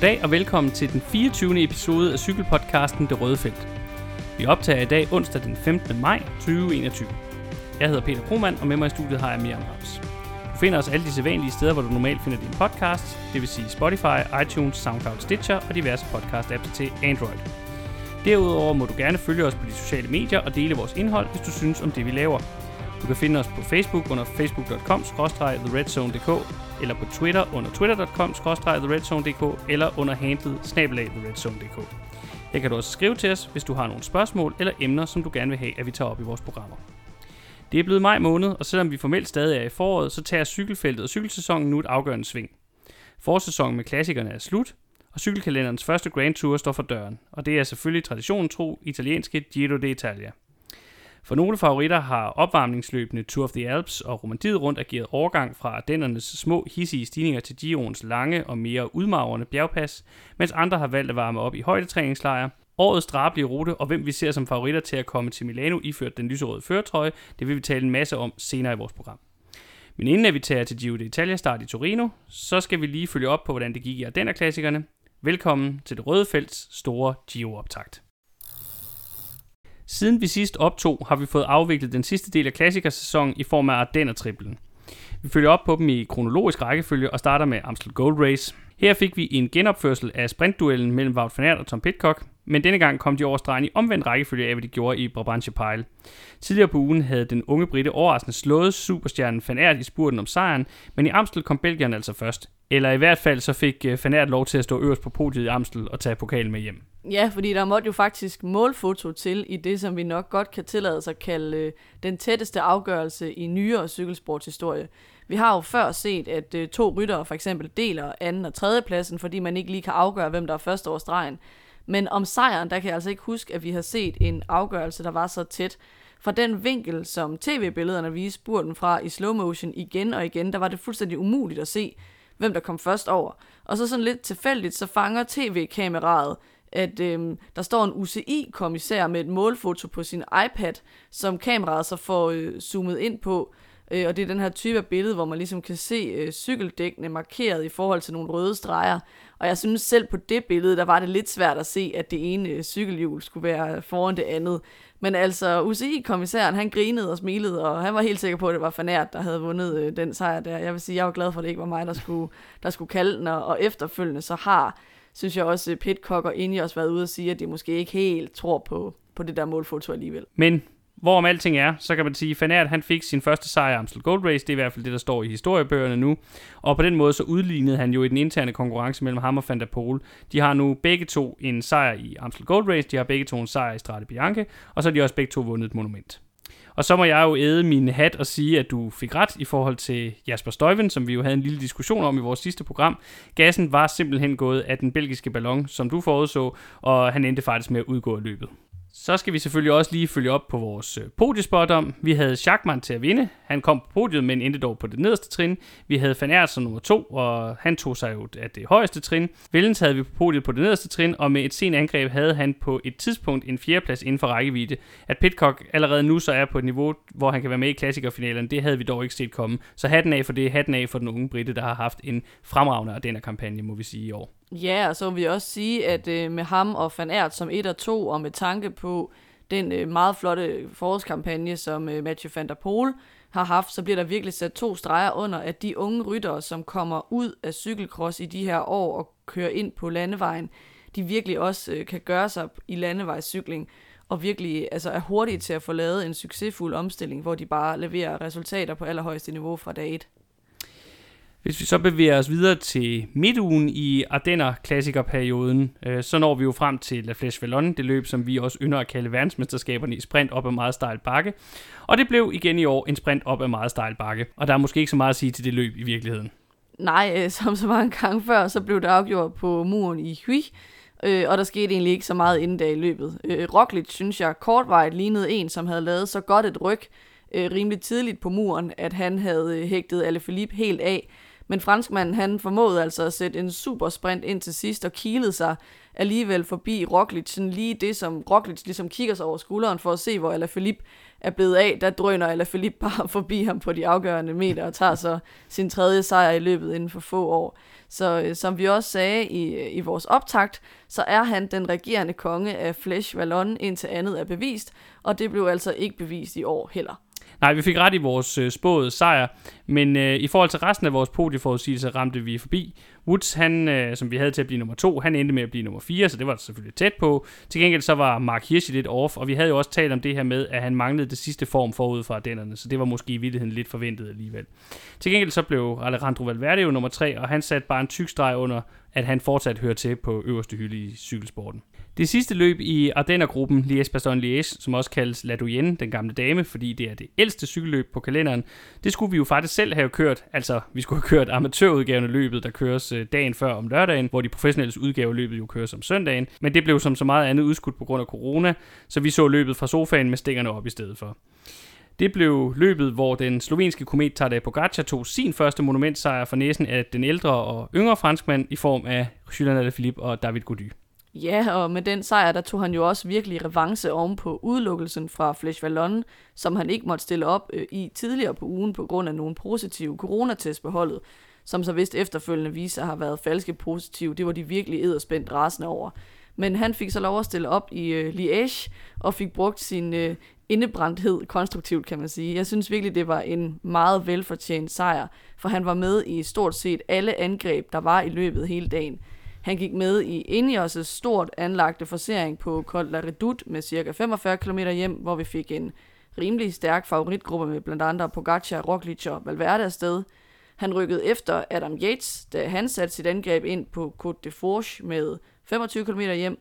Goddag og velkommen til den 24. episode af cykelpodcasten Det Røde Felt. Vi optager i dag onsdag den 15. maj 2021. Jeg hedder Peter Krohmann, og med mig i studiet har jeg Miriam Raps. Du finder os alle de sædvanlige steder, hvor du normalt finder din podcast, det vil sige Spotify, iTunes, SoundCloud, Stitcher og diverse podcast-apps til Android. Derudover må du gerne følge os på de sociale medier og dele vores indhold, hvis du synes om det, vi laver. Du kan finde os på Facebook under facebook.com-theredzone.dk eller på Twitter under twitter.com-theredzone.dk eller under handlet snabelag theredzone.dk. Her kan du også skrive til os, hvis du har nogle spørgsmål eller emner, som du gerne vil have, at vi tager op i vores programmer. Det er blevet maj måned, og selvom vi formelt stadig er i foråret, så tager cykelfeltet og cykelsæsonen nu et afgørende sving. Forsæsonen med klassikerne er slut, og cykelkalenderens første Grand Tour står for døren, og det er selvfølgelig traditionen tro italienske Giro d'Italia. For nogle favoritter har opvarmningsløbene Tour of the Alps og Romandiet rundt ageret overgang fra Ardennernes små hissige stigninger til Giroens lange og mere udmagrende bjergpas, mens andre har valgt at varme op i højdetræningslejre. Årets drabelige rute og hvem vi ser som favoritter til at komme til Milano iført den lyserøde føretrøje, det vil vi tale en masse om senere i vores program. Men inden at vi tager til Giro d'Italia start i Torino, så skal vi lige følge op på, hvordan det gik i Ardennerklassikerne. Velkommen til det røde felts store Giro-optakt. Siden vi sidst optog, har vi fået afviklet den sidste del af klassikersæsonen i form af Ardenner-triplen. Vi følger op på dem i kronologisk rækkefølge og starter med Amstel Gold Race. Her fik vi en genopførsel af sprintduellen mellem Wout van Aert og Tom Pitcock, men denne gang kom de over stregen i omvendt rækkefølge af, hvad de gjorde i Brabantse Pile. Tidligere på ugen havde den unge britte overraskende slået superstjernen Van Aert i spurten om sejren, men i Amstel kom Belgierne altså først. Eller i hvert fald så fik øh, Van Aert lov til at stå øverst på podiet i Amstel og tage pokalen med hjem. Ja, fordi der måtte jo faktisk målfoto til i det, som vi nok godt kan tillade sig at kalde øh, den tætteste afgørelse i nyere cykelsportshistorie. Vi har jo før set, at øh, to ryttere for eksempel deler anden og tredje pladsen, fordi man ikke lige kan afgøre, hvem der er først over stregen. Men om sejren, der kan jeg altså ikke huske, at vi har set en afgørelse, der var så tæt. Fra den vinkel, som tv-billederne viste spurten fra i slow motion igen og igen, der var det fuldstændig umuligt at se, hvem der kom først over. Og så sådan lidt tilfældigt, så fanger tv-kameraet, at øh, der står en UCI-kommissær med et målfoto på sin iPad, som kameraet så får øh, zoomet ind på. Øh, og det er den her type af billede, hvor man ligesom kan se øh, cykeldækkene markeret i forhold til nogle røde streger. Og jeg synes selv på det billede, der var det lidt svært at se, at det ene øh, cykelhjul skulle være foran det andet. Men altså, UCI-kommissæren, han grinede og smilede, og han var helt sikker på, at det var Fanært, der havde vundet øh, den sejr der. Jeg vil sige, jeg var glad for, at det ikke var mig, der skulle, der skulle kalde den, og, og efterfølgende så har, synes jeg også, Pitcock og Inge været ude og sige, at de måske ikke helt tror på, på det der målfoto alligevel. Men Hvorom alting er, så kan man sige, at Fanart han fik sin første sejr i Amstel Gold Race, det er i hvert fald det, der står i historiebøgerne nu. Og på den måde så udlignede han jo i den interne konkurrence mellem ham og Van der Pol. De har nu begge to en sejr i Amstel Gold Race, de har begge to en sejr i Strade Bianche, og så har de også begge to vundet et monument. Og så må jeg jo æde min hat og sige, at du fik ret i forhold til Jasper Støjven, som vi jo havde en lille diskussion om i vores sidste program. Gassen var simpelthen gået af den belgiske ballon, som du forudså, og han endte faktisk med at udgå af løbet. Så skal vi selvfølgelig også lige følge op på vores øh, podiespådom. om. Vi havde Schachmann til at vinde. Han kom på podiet, men endte dog på det nederste trin. Vi havde Van Aert som nummer to, og han tog sig jo af det højeste trin. Vellens havde vi på podiet på det nederste trin, og med et sent angreb havde han på et tidspunkt en fjerdeplads inden for rækkevidde. At Pitcock allerede nu så er på et niveau, hvor han kan være med i klassikerfinalen, det havde vi dog ikke set komme. Så hatten af for det, hatten af for den unge britte, der har haft en fremragende af kampagne, må vi sige i år. Ja, og så vil vi også sige, at øh, med ham og Van Aert som et og to, og med tanke på den øh, meget flotte forårskampagne, som øh, Mathieu van der Poel har haft, så bliver der virkelig sat to streger under, at de unge ryttere, som kommer ud af cykelcross i de her år og kører ind på landevejen, de virkelig også øh, kan gøre sig i landevejscykling, og virkelig altså, er hurtige til at få lavet en succesfuld omstilling, hvor de bare leverer resultater på allerhøjeste niveau fra dag 1. Hvis vi så bevæger os videre til midtugen i Ardenner klassikerperioden, øh, så når vi jo frem til La Flèche Vallon, det løb, som vi også ynder at kalde verdensmesterskaberne i sprint op ad meget stejl bakke. Og det blev igen i år en sprint op ad meget stejl bakke, og der er måske ikke så meget at sige til det løb i virkeligheden. Nej, øh, som så mange gange før, så blev det afgjort på muren i Huy, øh, og der skete egentlig ikke så meget inden da i løbet. Øh, Roglic, synes jeg, kortvejt lignede en, som havde lavet så godt et ryg, øh, rimelig tidligt på muren, at han havde øh, hægtet Philippe helt af, men franskmanden han formåede altså at sætte en super sprint ind til sidst og kilede sig alligevel forbi Roglic, sådan lige det, som Roglic ligesom kigger sig over skulderen for at se, hvor Alaphilippe er blevet af, der drøner Alaphilippe bare forbi ham på de afgørende meter og tager så sin tredje sejr i løbet inden for få år. Så øh, som vi også sagde i, øh, i vores optakt, så er han den regerende konge af Flesh Vallon, indtil andet er bevist, og det blev altså ikke bevist i år heller. Nej, vi fik ret i vores øh, spåede sejr, men øh, i forhold til resten af vores podieforudsigelse ramte vi forbi. Woods, han, øh, som vi havde til at blive nummer to, han endte med at blive nummer 4, så det var selvfølgelig tæt på. Til gengæld så var Mark Hirschi lidt off, og vi havde jo også talt om det her med, at han manglede det sidste form forud for Ardennerne, så det var måske i virkeligheden lidt forventet alligevel. Til gengæld så blev Alejandro Valverde jo nummer 3, og han satte bare en tyk streg under, at han fortsat hører til på øverste hylde i cykelsporten. Det sidste løb i Ardenner-gruppen, Liège-Bastogne-Liège, som også kaldes La Doyenne, den gamle dame, fordi det er det ældste cykelløb på kalenderen, det skulle vi jo faktisk selv have kørt. Altså, vi skulle have kørt amatørudgaven af løbet, der køres øh, dagen før om lørdagen, hvor de professionelle udgaver løbet jo køres om søndagen. Men det blev som så meget andet udskudt på grund af corona, så vi så løbet fra sofaen med stikkerne op i stedet for. Det blev løbet, hvor den slovenske komet Tadej Pogacar tog sin første monumentsejr for næsen af den ældre og yngre franskmand i form af Julian Alaphilippe og David Gody. Ja, og med den sejr, der tog han jo også virkelig revanche oven på udelukkelsen fra Flesh Vallon, som han ikke måtte stille op øh, i tidligere på ugen på grund af nogle positive coronatest på holdet, som så vist efterfølgende viser har været falske positive. Det var de virkelig edderspændt rasende over. Men han fik så lov at stille op i øh, Liège og fik brugt sin øh, indebrændthed konstruktivt, kan man sige. Jeg synes virkelig, det var en meget velfortjent sejr, for han var med i stort set alle angreb, der var i løbet hele dagen. Han gik med i Ineos' stort anlagte forsering på Col la Redoute med ca. 45 km hjem, hvor vi fik en rimelig stærk favoritgruppe med blandt andre Pogacar, Roglic og Valverde afsted. Han rykkede efter Adam Yates, da han satte sit angreb ind på Côte de Forge med 25 km hjem.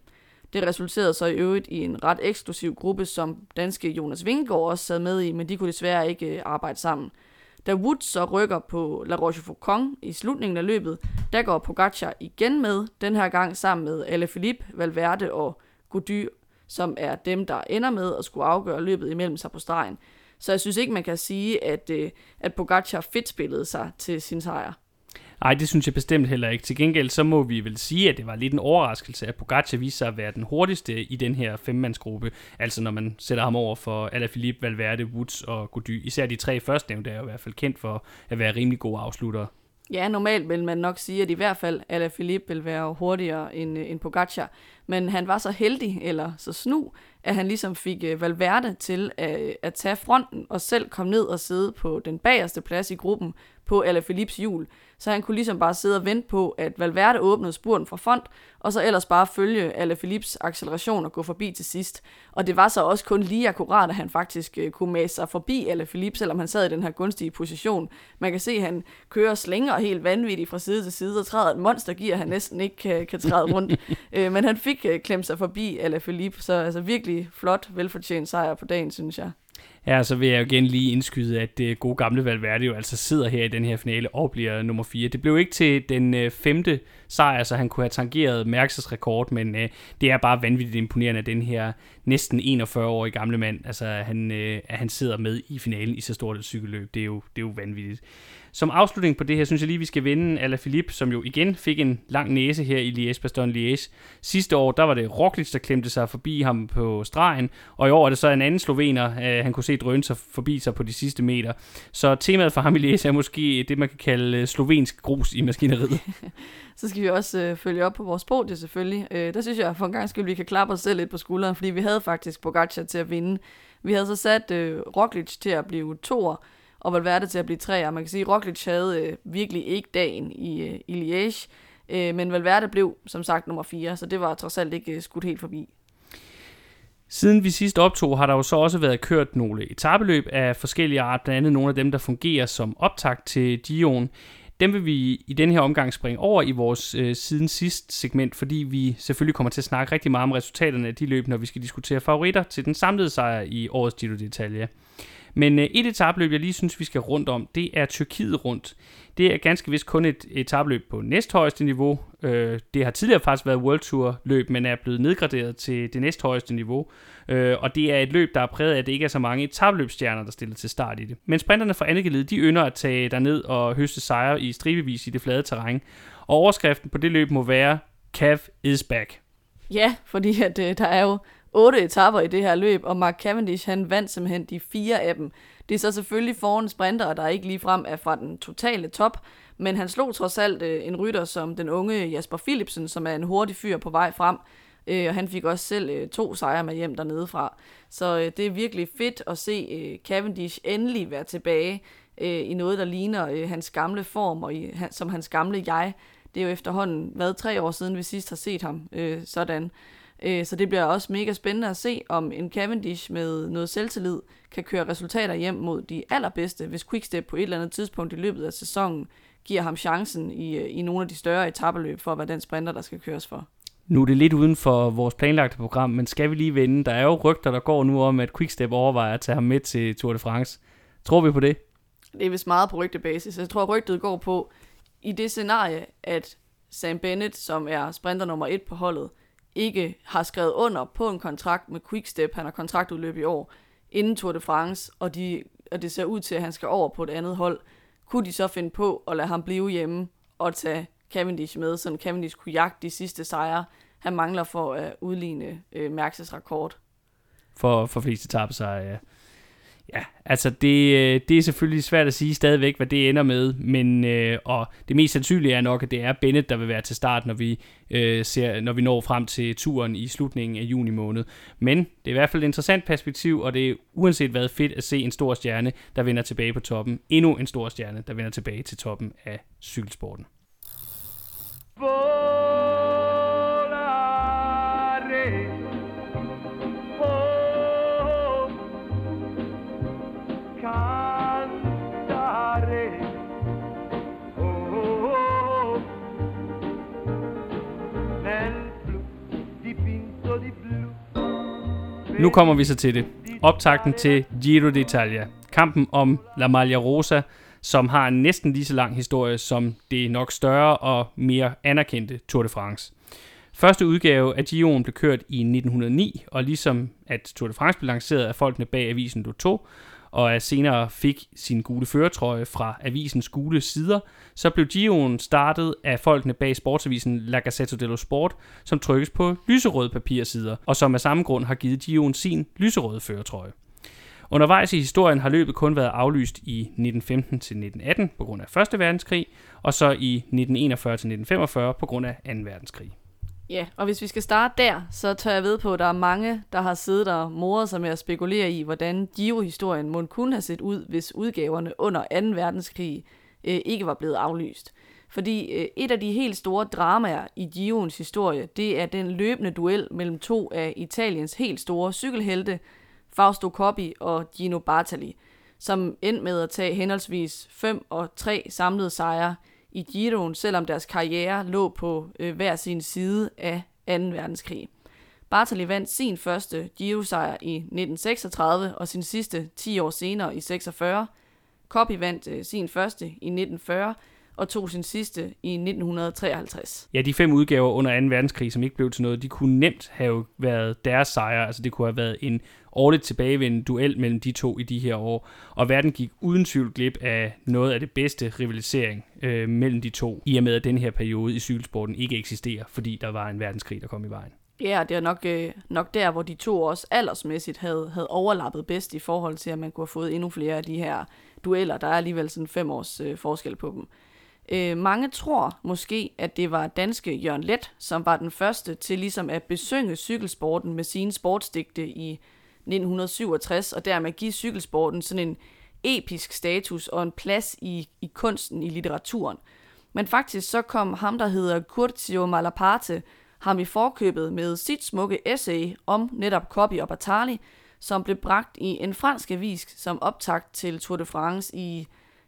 Det resulterede så i øvrigt i en ret eksklusiv gruppe, som danske Jonas Vingegaard også sad med i, men de kunne desværre ikke arbejde sammen. Da Woods så rykker på La Rochefoucauld i slutningen af løbet, der går Pogacar igen med, den her gang sammen med Alaphilippe, Valverde og Gody, som er dem, der ender med at skulle afgøre løbet imellem sig på stregen. Så jeg synes ikke, man kan sige, at, øh, at Pogacar fedt spillede sig til sin sejr. Nej, det synes jeg bestemt heller ikke. Til gengæld så må vi vel sige, at det var lidt en overraskelse, at Pogacar viste sig at være den hurtigste i den her femmandsgruppe. Altså når man sætter ham over for Alaphilippe, Valverde, Woods og Gody. Især de tre førstnævnte er jo i hvert fald kendt for at være rimelig gode afsluttere. Ja, normalt vil man nok sige, at i hvert fald Alaphilippe vil være hurtigere end, øh, end Pogacar. Men han var så heldig, eller så snu, at han ligesom fik øh, Valverde til at, øh, at tage fronten og selv komme ned og sidde på den bagerste plads i gruppen på Alaphilippes hjul så han kunne ligesom bare sidde og vente på, at Valverde åbnede spurten fra front, og så ellers bare følge Alaphilippes acceleration og gå forbi til sidst. Og det var så også kun lige akkurat, at han faktisk øh, kunne mase sig forbi Alaphilippe, selvom han sad i den her gunstige position. Man kan se, at han kører slænger helt vanvittigt fra side til side og træder et monstergear, han næsten ikke kan, kan træde rundt. øh, men han fik øh, klemt sig forbi Alaphilippe, så altså virkelig flot, velfortjent sejr på dagen, synes jeg. Ja, så vil jeg jo igen lige indskyde, at det gode gamle Valverde jo altså sidder her i den her finale og bliver nummer 4. Det blev ikke til den øh, femte sejr, så han kunne have tangeret Mærkses rekord, men øh, det er bare vanvittigt imponerende, at den her næsten 41-årige gamle mand, altså han, øh, at han sidder med i finalen i så stort et cykelløb. Det er jo, det er jo vanvittigt. Som afslutning på det her, synes jeg lige, vi skal vinde Alaphilippe, som jo igen fik en lang næse her i Liège-Bastogne-Liège. Sidste år, der var det Roglic, der klemte sig forbi ham på stregen, og i år er det så en anden slovener, øh, han kunne se drøne sig forbi sig på de sidste meter. Så temaet for ham i Liège er måske det, man kan kalde øh, slovensk grus i maskineriet. så skal vi også øh, følge op på vores podie selvfølgelig. Øh, der synes jeg for en gang skyld, vi kan klappe os selv lidt på skulderen, fordi vi havde faktisk Pogacar til at vinde. Vi havde så sat øh, Roglic til at blive toer, og Valverde til at blive træer. Man kan sige, at Roglic havde øh, virkelig ikke dagen i, øh, i Liège, øh, men Valverde blev som sagt nummer 4, så det var trods alt ikke øh, skudt helt forbi. Siden vi sidst optog, har der jo så også været kørt nogle etabeløb af forskellige art, blandt andet nogle af dem, der fungerer som optakt til Gion. Dem vil vi i denne her omgang springe over i vores øh, siden sidst segment, fordi vi selvfølgelig kommer til at snakke rigtig meget om resultaterne af de løb, når vi skal diskutere favoritter til den samlede sejr i årets Giro d'Italia. Men øh, et etabløb, jeg lige synes, vi skal rundt om, det er Tyrkiet rundt. Det er ganske vist kun et etabløb på næsthøjeste niveau. Øh, det har tidligere faktisk været World Tour løb, men er blevet nedgraderet til det næsthøjeste niveau. Øh, og det er et løb, der er præget af, at det ikke er så mange etabløbsstjerner, der stiller til start i det. Men sprinterne fra Annegelid, de ynder at tage derned og høste sejre i stribevis i det flade terræn. Og overskriften på det løb må være, Cav is back. Ja, fordi at, øh, der er jo otte etapper i det her løb, og Mark Cavendish han vandt simpelthen de fire af dem. Det er så selvfølgelig foran sprinter, der ikke lige frem er fra den totale top, men han slog trods alt øh, en rytter som den unge Jasper Philipsen, som er en hurtig fyr på vej frem, øh, og han fik også selv øh, to sejre med hjem dernede fra. Så øh, det er virkelig fedt at se øh, Cavendish endelig være tilbage øh, i noget, der ligner øh, hans gamle form, og i, han, som hans gamle jeg. Det er jo efterhånden været tre år siden, vi sidst har set ham øh, sådan. Øh, så det bliver også mega spændende at se, om en Cavendish med noget selvtillid kan køre resultater hjem mod de allerbedste, hvis Quickstep på et eller andet tidspunkt i løbet af sæsonen giver ham chancen i, øh, i nogle af de større etabeløb for at være den sprinter, der skal køres for. Nu er det lidt uden for vores planlagte program, men skal vi lige vende? Der er jo rygter, der går nu om, at Quickstep overvejer at tage ham med til Tour de France. Tror vi på det? Det er vist meget på rygtebasis. Jeg tror, rygtet går på, i det scenarie, at Sam Bennett, som er sprinter nummer et på holdet, ikke har skrevet under på en kontrakt med Quickstep, han har kontraktudløb i år, inden Tour de France, og, de, og det ser ud til, at han skal over på et andet hold, kunne de så finde på at lade ham blive hjemme og tage Cavendish med, så Cavendish kunne jagte de sidste sejre, han mangler for at udligne øh, Mærkses rekord. For, for flest etappesejre, ja. Ja, altså det, øh, det er selvfølgelig svært at sige stadigvæk, hvad det ender med, men øh, og det mest sandsynlige er nok, at det er Bennett, der vil være til start, når vi, øh, ser, når vi når frem til turen i slutningen af juni måned. Men det er i hvert fald et interessant perspektiv, og det er uanset hvad fedt at se en stor stjerne, der vender tilbage på toppen. Endnu en stor stjerne, der vender tilbage til toppen af cykelsporten. Nu kommer vi så til det. Optakten til Giro d'Italia. Kampen om La Maglia Rosa, som har en næsten lige så lang historie som det nok større og mere anerkendte Tour de France. Første udgave af Giroen blev kørt i 1909, og ligesom at Tour de France blev lanceret af folkene bag avisen Lotto, og at senere fik sin gule føretrøje fra avisens gule sider, så blev Giroen startet af folkene bag sportsavisen La Gazzetta dello Sport, som trykkes på lyserøde papirsider, og som af samme grund har givet Giroen sin lyserøde føretrøje. Undervejs i historien har løbet kun været aflyst i 1915 til 1918 på grund af 1. verdenskrig, og så i 1941 til 1945 på grund af 2. verdenskrig. Ja, og hvis vi skal starte der, så tør jeg ved på, at der er mange, der har siddet og moret sig med at spekulere i, hvordan Giro-historien må kunne have set ud, hvis udgaverne under 2. verdenskrig øh, ikke var blevet aflyst. Fordi øh, et af de helt store dramaer i Giroens historie, det er den løbende duel mellem to af Italiens helt store cykelhelte, Fausto Coppi og Gino Bartali, som endte med at tage henholdsvis 5 og 3 samlede sejre i Giroen, selvom deres karriere lå på øh, hver sin side af 2. verdenskrig. Bartali vandt sin første Giro-sejr i 1936 og sin sidste 10 år senere i 46. Coppi vandt øh, sin første i 1940 og tog sin sidste i 1953. Ja, de fem udgaver under 2. verdenskrig, som ikke blev til noget, de kunne nemt have været deres sejre. Altså det kunne have været en årligt tilbagevendende duel mellem de to i de her år. Og verden gik uden tvivl glip af noget af det bedste rivalisering øh, mellem de to, i og med at den her periode i cykelsporten ikke eksisterer, fordi der var en verdenskrig, der kom i vejen. Ja, det er nok, øh, nok der, hvor de to også aldersmæssigt havde, havde overlappet bedst i forhold til, at man kunne have fået endnu flere af de her dueller. Der er alligevel sådan fem års øh, forskel på dem. Øh, mange tror måske, at det var danske Jørgen Let, som var den første til ligesom at besynge cykelsporten med sine sportsdigte i 1967, og dermed give cykelsporten sådan en episk status og en plads i, i kunsten, i litteraturen. Men faktisk så kom ham, der hedder Curzio Malaparte, ham i forkøbet med sit smukke essay om netop Coppi og Bartali, som blev bragt i en fransk avis som optakt til Tour de France i, jeg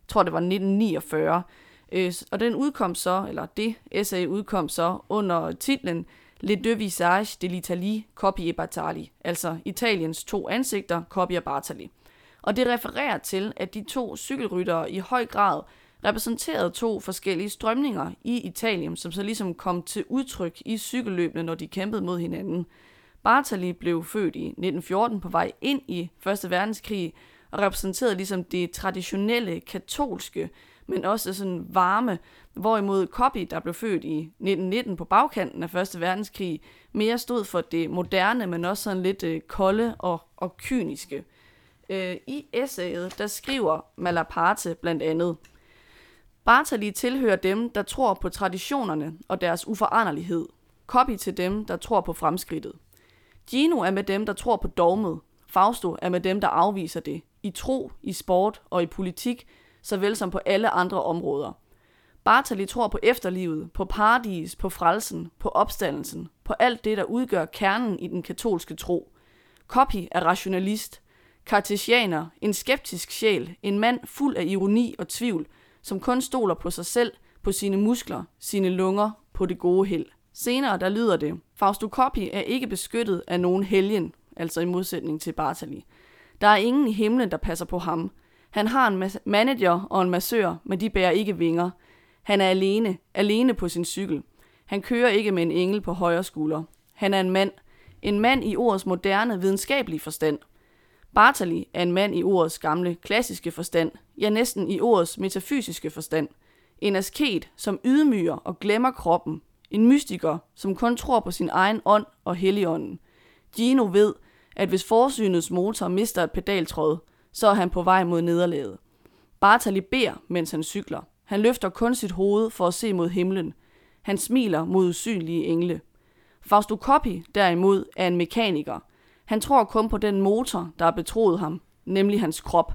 tror det var 1949. Øh, og den udkom så, eller det essay udkom så under titlen Le deux visages de l'Italie, copie et Bartali, altså Italiens to ansigter, copie et Bartali. Og det refererer til, at de to cykelryttere i høj grad repræsenterede to forskellige strømninger i Italien, som så ligesom kom til udtryk i cykelløbene, når de kæmpede mod hinanden. Bartali blev født i 1914 på vej ind i Første Verdenskrig og repræsenterede ligesom det traditionelle katolske, men også sådan varme, hvorimod Copy, der blev født i 1919 på bagkanten af Første Verdenskrig, mere stod for det moderne, men også sådan lidt øh, kolde og, og kyniske. Øh, I essayet, der skriver Malaparte blandt andet, Bartali tilhører dem, der tror på traditionerne og deres uforanderlighed. Copy til dem, der tror på fremskridtet. Gino er med dem, der tror på dogmet. Fausto er med dem, der afviser det. I tro, i sport og i politik, såvel som på alle andre områder. Bartali tror på efterlivet, på paradis, på frelsen, på opstandelsen, på alt det, der udgør kernen i den katolske tro. Copy er rationalist, kartesianer, en skeptisk sjæl, en mand fuld af ironi og tvivl, som kun stoler på sig selv, på sine muskler, sine lunger, på det gode held. Senere der lyder det, Fausto Coppi er ikke beskyttet af nogen helgen, altså i modsætning til Bartali. Der er ingen i himlen, der passer på ham. Han har en manager og en massør, men de bærer ikke vinger. Han er alene, alene på sin cykel. Han kører ikke med en engel på højre skulder. Han er en mand, en mand i ordets moderne, videnskabelige forstand. Bartali er en mand i ordets gamle, klassiske forstand, ja næsten i ordets metafysiske forstand. En asket, som ydmyger og glemmer kroppen. En mystiker, som kun tror på sin egen ånd og helligånden. Gino ved, at hvis forsynets motor mister et pedaltråd, så er han på vej mod nederlaget. Bartali beder, mens han cykler. Han løfter kun sit hoved for at se mod himlen. Han smiler mod usynlige engle. Fausto Coppi, derimod, er en mekaniker. Han tror kun på den motor, der er betroet ham, nemlig hans krop.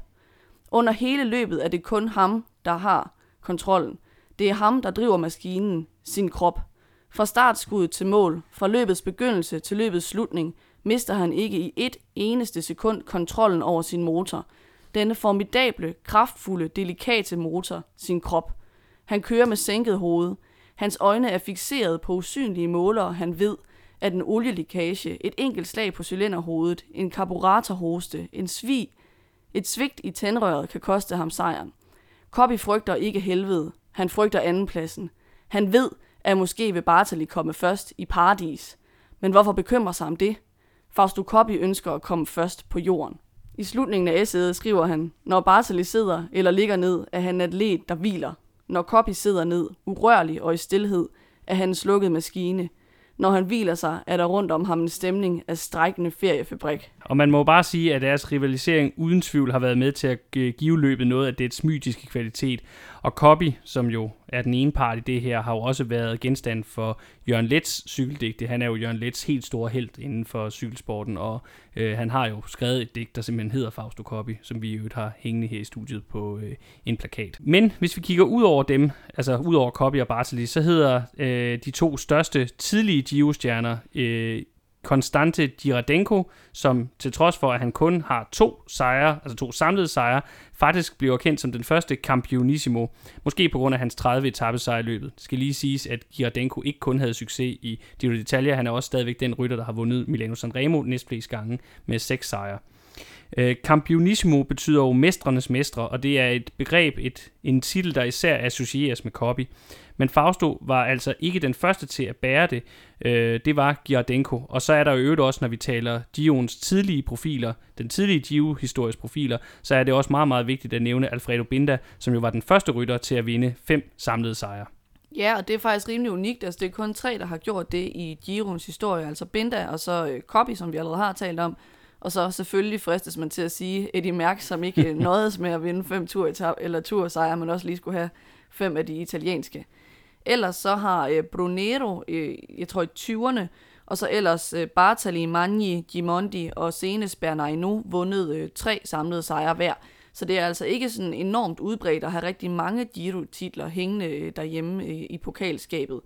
Under hele løbet er det kun ham, der har kontrollen. Det er ham, der driver maskinen, sin krop. Fra startskuddet til mål, fra løbets begyndelse til løbets slutning, mister han ikke i et eneste sekund kontrollen over sin motor. Denne formidable, kraftfulde, delikate motor, sin krop. Han kører med sænket hoved. Hans øjne er fixeret på usynlige målere, han ved, at en olielikage, et enkelt slag på cylinderhovedet, en karburatorhoste, en svig, et svigt i tændrøret kan koste ham sejren. Kobi frygter ikke helvede. Han frygter andenpladsen. Han ved, at måske vil Bartali komme først i paradis. Men hvorfor bekymre sig om det? Fausto Coppi ønsker at komme først på jorden. I slutningen af essayet skriver han, når Bartali sidder eller ligger ned, er han atlet, der hviler. Når Coppi sidder ned, urørlig og i stillhed, er han en slukket maskine. Når han hviler sig, er der rundt om ham en stemning af strækkende feriefabrik. Og man må bare sige, at deres rivalisering uden tvivl har været med til at øh, give løbet noget af dets mytiske kvalitet. Og Copy, som jo er den ene part i det her, har jo også været genstand for Jørgen Lets cykeldigte. Han er jo Jørgen Lets helt store held inden for cykelsporten, og øh, han har jo skrevet et digt, der simpelthen hedder Fausto Copy, som vi jo har hængende her i studiet på øh, en plakat. Men hvis vi kigger ud over dem, altså ud over Copy og Bartoli, så hedder øh, de to største tidlige Giro-stjerner øh, Konstante Giradenko, som til trods for, at han kun har to sejre, altså to samlede sejre, faktisk bliver kendt som den første Campionissimo, måske på grund af hans 30 etappe sejr i løbet. Det skal lige siges, at Giradenko ikke kun havde succes i Giro d'Italia, han er også stadigvæk den rytter, der har vundet Milano Sanremo næstflest gange med seks sejre. Øh, uh, Campionissimo betyder jo mestrenes mestre, og det er et begreb, et, en titel, der især associeres med copy. Men Fausto var altså ikke den første til at bære det. Øh, det var Giardenko. Og så er der jo øvrigt også, når vi taler Gions tidlige profiler, den tidlige Gio-historiske profiler, så er det også meget, meget vigtigt at nævne Alfredo Binda, som jo var den første rytter til at vinde fem samlede sejre. Ja, og det er faktisk rimelig unikt. Altså, det er kun tre, der har gjort det i Giroens historie. Altså Binda og så øh, Kobi, som vi allerede har talt om. Og så selvfølgelig fristes man til at sige Eddie Mærk, som ikke nåede med at vinde fem tur eller tursejre, men også lige skulle have fem af de italienske. Ellers så har øh, Brunero, øh, jeg tror i 20'erne, og så ellers øh, Bartali, Magni, Gimondi og senest Bernardino vundet øh, tre samlede sejre hver. Så det er altså ikke sådan enormt udbredt at have rigtig mange Giro-titler hængende øh, derhjemme øh, i pokalskabet.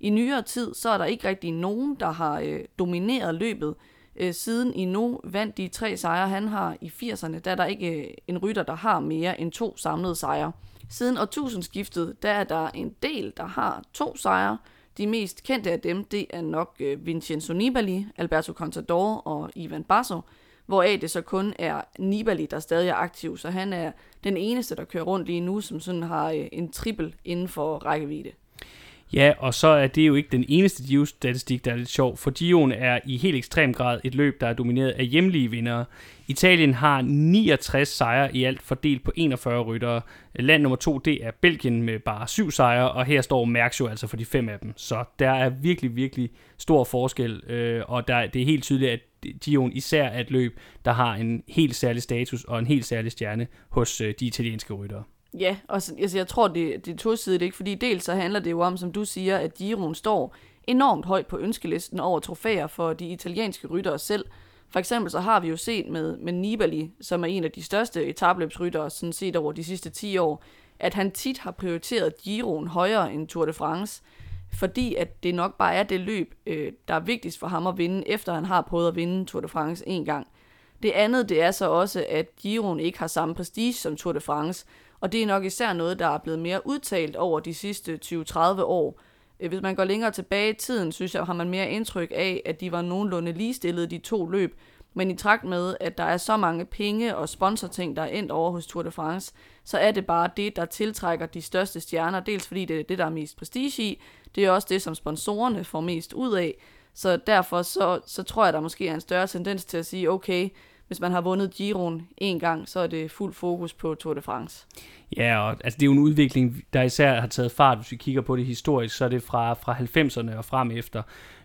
I nyere tid, så er der ikke rigtig nogen, der har øh, domineret løbet. Øh, siden i nu vandt de tre sejre, han har i 80'erne, der er der ikke øh, en rytter, der har mere end to samlede sejre. Siden årtusindskiftet, der er der en del, der har to sejre. De mest kendte af dem, det er nok øh, Vincenzo Nibali, Alberto Contador og Ivan Basso. hvoraf det så kun er Nibali, der stadig er aktiv, så han er den eneste, der kører rundt lige nu, som sådan har øh, en trippel inden for rækkevidde. Ja, og så er det jo ikke den eneste Gio-statistik, der er lidt sjov, for Gioen er i helt ekstrem grad et løb, der er domineret af hjemlige vindere. Italien har 69 sejre i alt fordelt på 41 ryttere. Land nummer to, det er Belgien med bare syv sejre, og her står Merckx jo altså for de fem af dem. Så der er virkelig, virkelig stor forskel, øh, og der, det er helt tydeligt, at Gioen især er et løb, der har en helt særlig status og en helt særlig stjerne hos øh, de italienske ryttere. Ja, og så, altså, jeg tror, det, det er tosidigt, ikke? Fordi dels så handler det jo om, som du siger, at Giroen står enormt højt på ønskelisten over trofæer for de italienske ryttere selv. For eksempel så har vi jo set med, med Nibali, som er en af de største etabløbsryttere, sådan set over de sidste 10 år, at han tit har prioriteret Giroen højere end Tour de France, fordi at det nok bare er det løb, øh, der er vigtigst for ham at vinde, efter han har prøvet at vinde Tour de France en gang. Det andet, det er så også, at Giroen ikke har samme prestige som Tour de France, og det er nok især noget, der er blevet mere udtalt over de sidste 20-30 år. Øh, hvis man går længere tilbage i tiden, synes jeg, har man mere indtryk af, at de var nogenlunde ligestillede, de to løb. Men i trakt med, at der er så mange penge og sponsorting, der er endt over hos Tour de France, så er det bare det, der tiltrækker de største stjerner. Dels fordi det er det, der er mest prestige i. Det er også det, som sponsorerne får mest ud af. Så derfor så, så tror jeg, der måske er en større tendens til at sige, okay, hvis man har vundet Giroen en gang, så er det fuld fokus på Tour de France. Ja, og altså, det er jo en udvikling, der især har taget fart, hvis vi kigger på det historisk, så er det fra, fra 90'erne og frem efter.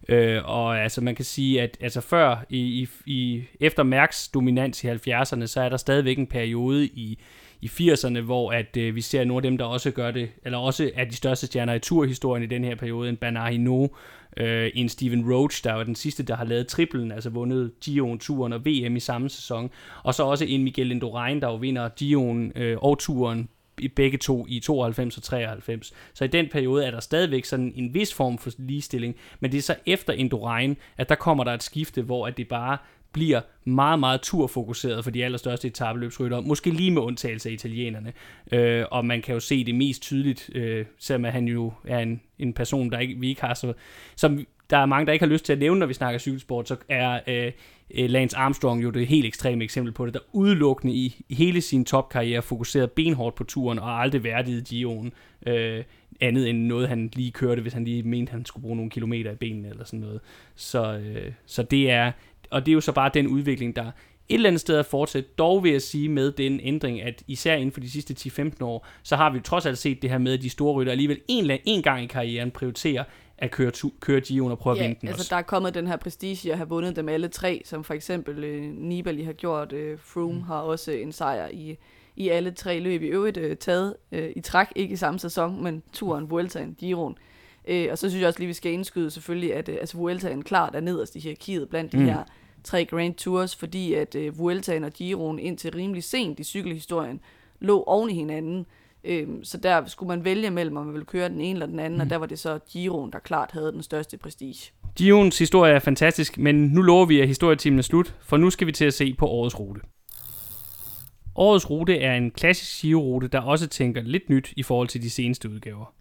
Øh, og altså man kan sige, at altså før, i, i, i, efter Mærks dominans i 70'erne, så er der stadigvæk en periode i, i 80'erne, hvor at øh, vi ser nogle af dem, der også gør det, eller også er de største stjerner i turhistorien i den her periode, en Bernard Hinault, øh, en Steven Roach, der var den sidste, der har lavet triplen, altså vundet Gio'en, turen og VM i samme sæson, og så også en Miguel Indurain, der jo vinder Gio'en øh, og turen i begge to i 92 og 93. Så i den periode er der stadigvæk sådan en vis form for ligestilling, men det er så efter Indurain, at der kommer der et skifte, hvor at det bare bliver meget, meget turfokuseret for de allerstørste etabeløbsryttere, måske lige med undtagelse af italienerne. Øh, og man kan jo se det mest tydeligt, øh, selvom han jo er en, en person, der ikke, vi ikke har så, som der er mange, der ikke har lyst til at nævne, når vi snakker cykelsport, så er øh, øh Lance Armstrong jo det helt ekstreme eksempel på det, der udelukkende i, i hele sin topkarriere fokuserede benhårdt på turen og aldrig værdigede Gio'en. Øh, andet end noget, han lige kørte, hvis han lige mente, han skulle bruge nogle kilometer i benene eller sådan noget. Så, øh, så det er, og det er jo så bare den udvikling, der et eller andet sted at fortsætte. Dog vil jeg sige med den ændring, at især inden for de sidste 10-15 år, så har vi trods alt set det her med, at de store rytter alligevel en, en gang i karrieren prioriterer at køre, tu, køre Gio'en og prøve ja, at vinde den altså også. der er kommet den her prestige at have vundet dem alle tre, som for eksempel øh, Nibali har gjort. Øh, Froome mm. har også en sejr i, i alle tre løb. I øvrigt øh, taget øh, i træk, ikke i samme sæson, men turen, Vueltaen, Giroen. Øh, og så synes jeg også lige, vi skal indskyde selvfølgelig, at øh, altså Vueltaen klart er nederst i hierarkiet blandt de mm. her tre Grand Tours, fordi at øh, Vueltaen og Giroen indtil rimelig sent i cykelhistorien lå oven i hinanden. Øhm, så der skulle man vælge mellem, om man ville køre den ene eller den anden, mm. og der var det så Giroen, der klart havde den største prestige. Giroens historie er fantastisk, men nu lover vi, at historietimen er slut, for nu skal vi til at se på årets rute. Årets rute er en klassisk Giro-rute, der også tænker lidt nyt i forhold til de seneste udgaver.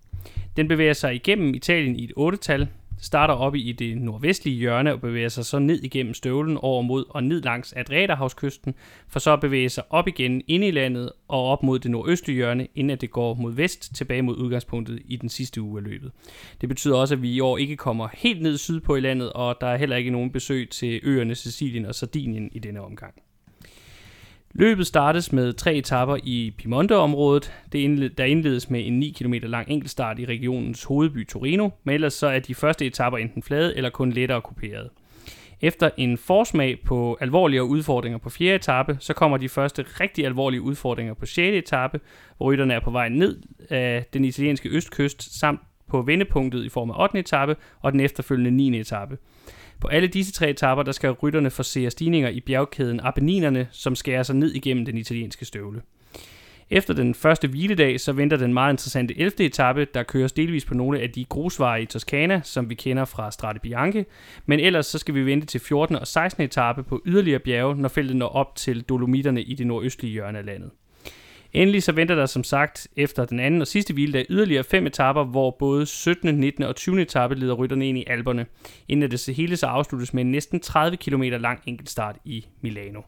Den bevæger sig igennem Italien i et 8-tal, starter oppe i det nordvestlige hjørne og bevæger sig så ned igennem støvlen over mod og ned langs Adriaterhavskysten, for så at bevæge sig op igen ind i landet og op mod det nordøstlige hjørne, inden det går mod vest tilbage mod udgangspunktet i den sidste uge af løbet. Det betyder også, at vi i år ikke kommer helt ned sydpå i landet, og der er heller ikke nogen besøg til øerne Sicilien og Sardinien i denne omgang. Løbet startes med tre etapper i Piemonte-området. Det indled, der indledes med en 9 km lang enkeltstart i regionens hovedby Torino, men ellers så er de første etapper enten flade eller kun lettere kuperet. Efter en forsmag på alvorlige udfordringer på fjerde etape, så kommer de første rigtig alvorlige udfordringer på 6. etape, hvor rytterne er på vej ned af den italienske østkyst, samt på vendepunktet i form af 8. etape og den efterfølgende 9. etape. På alle disse tre etapper, der skal rytterne forsere stigninger i bjergkæden Apenninerne, som skærer sig ned igennem den italienske støvle. Efter den første hviledag, så venter den meget interessante 11. etape, der køres delvis på nogle af de grusveje i Toscana, som vi kender fra Strade Bianche, men ellers så skal vi vente til 14. og 16. etape på yderligere bjerge, når feltet når op til Dolomitterne i det nordøstlige hjørne af landet. Endelig så venter der som sagt efter den anden og sidste hviledag yderligere fem etapper, hvor både 17., 19. og 20. etape leder rytterne ind i alberne, inden det hele så afsluttes med en næsten 30 km lang enkeltstart i Milano.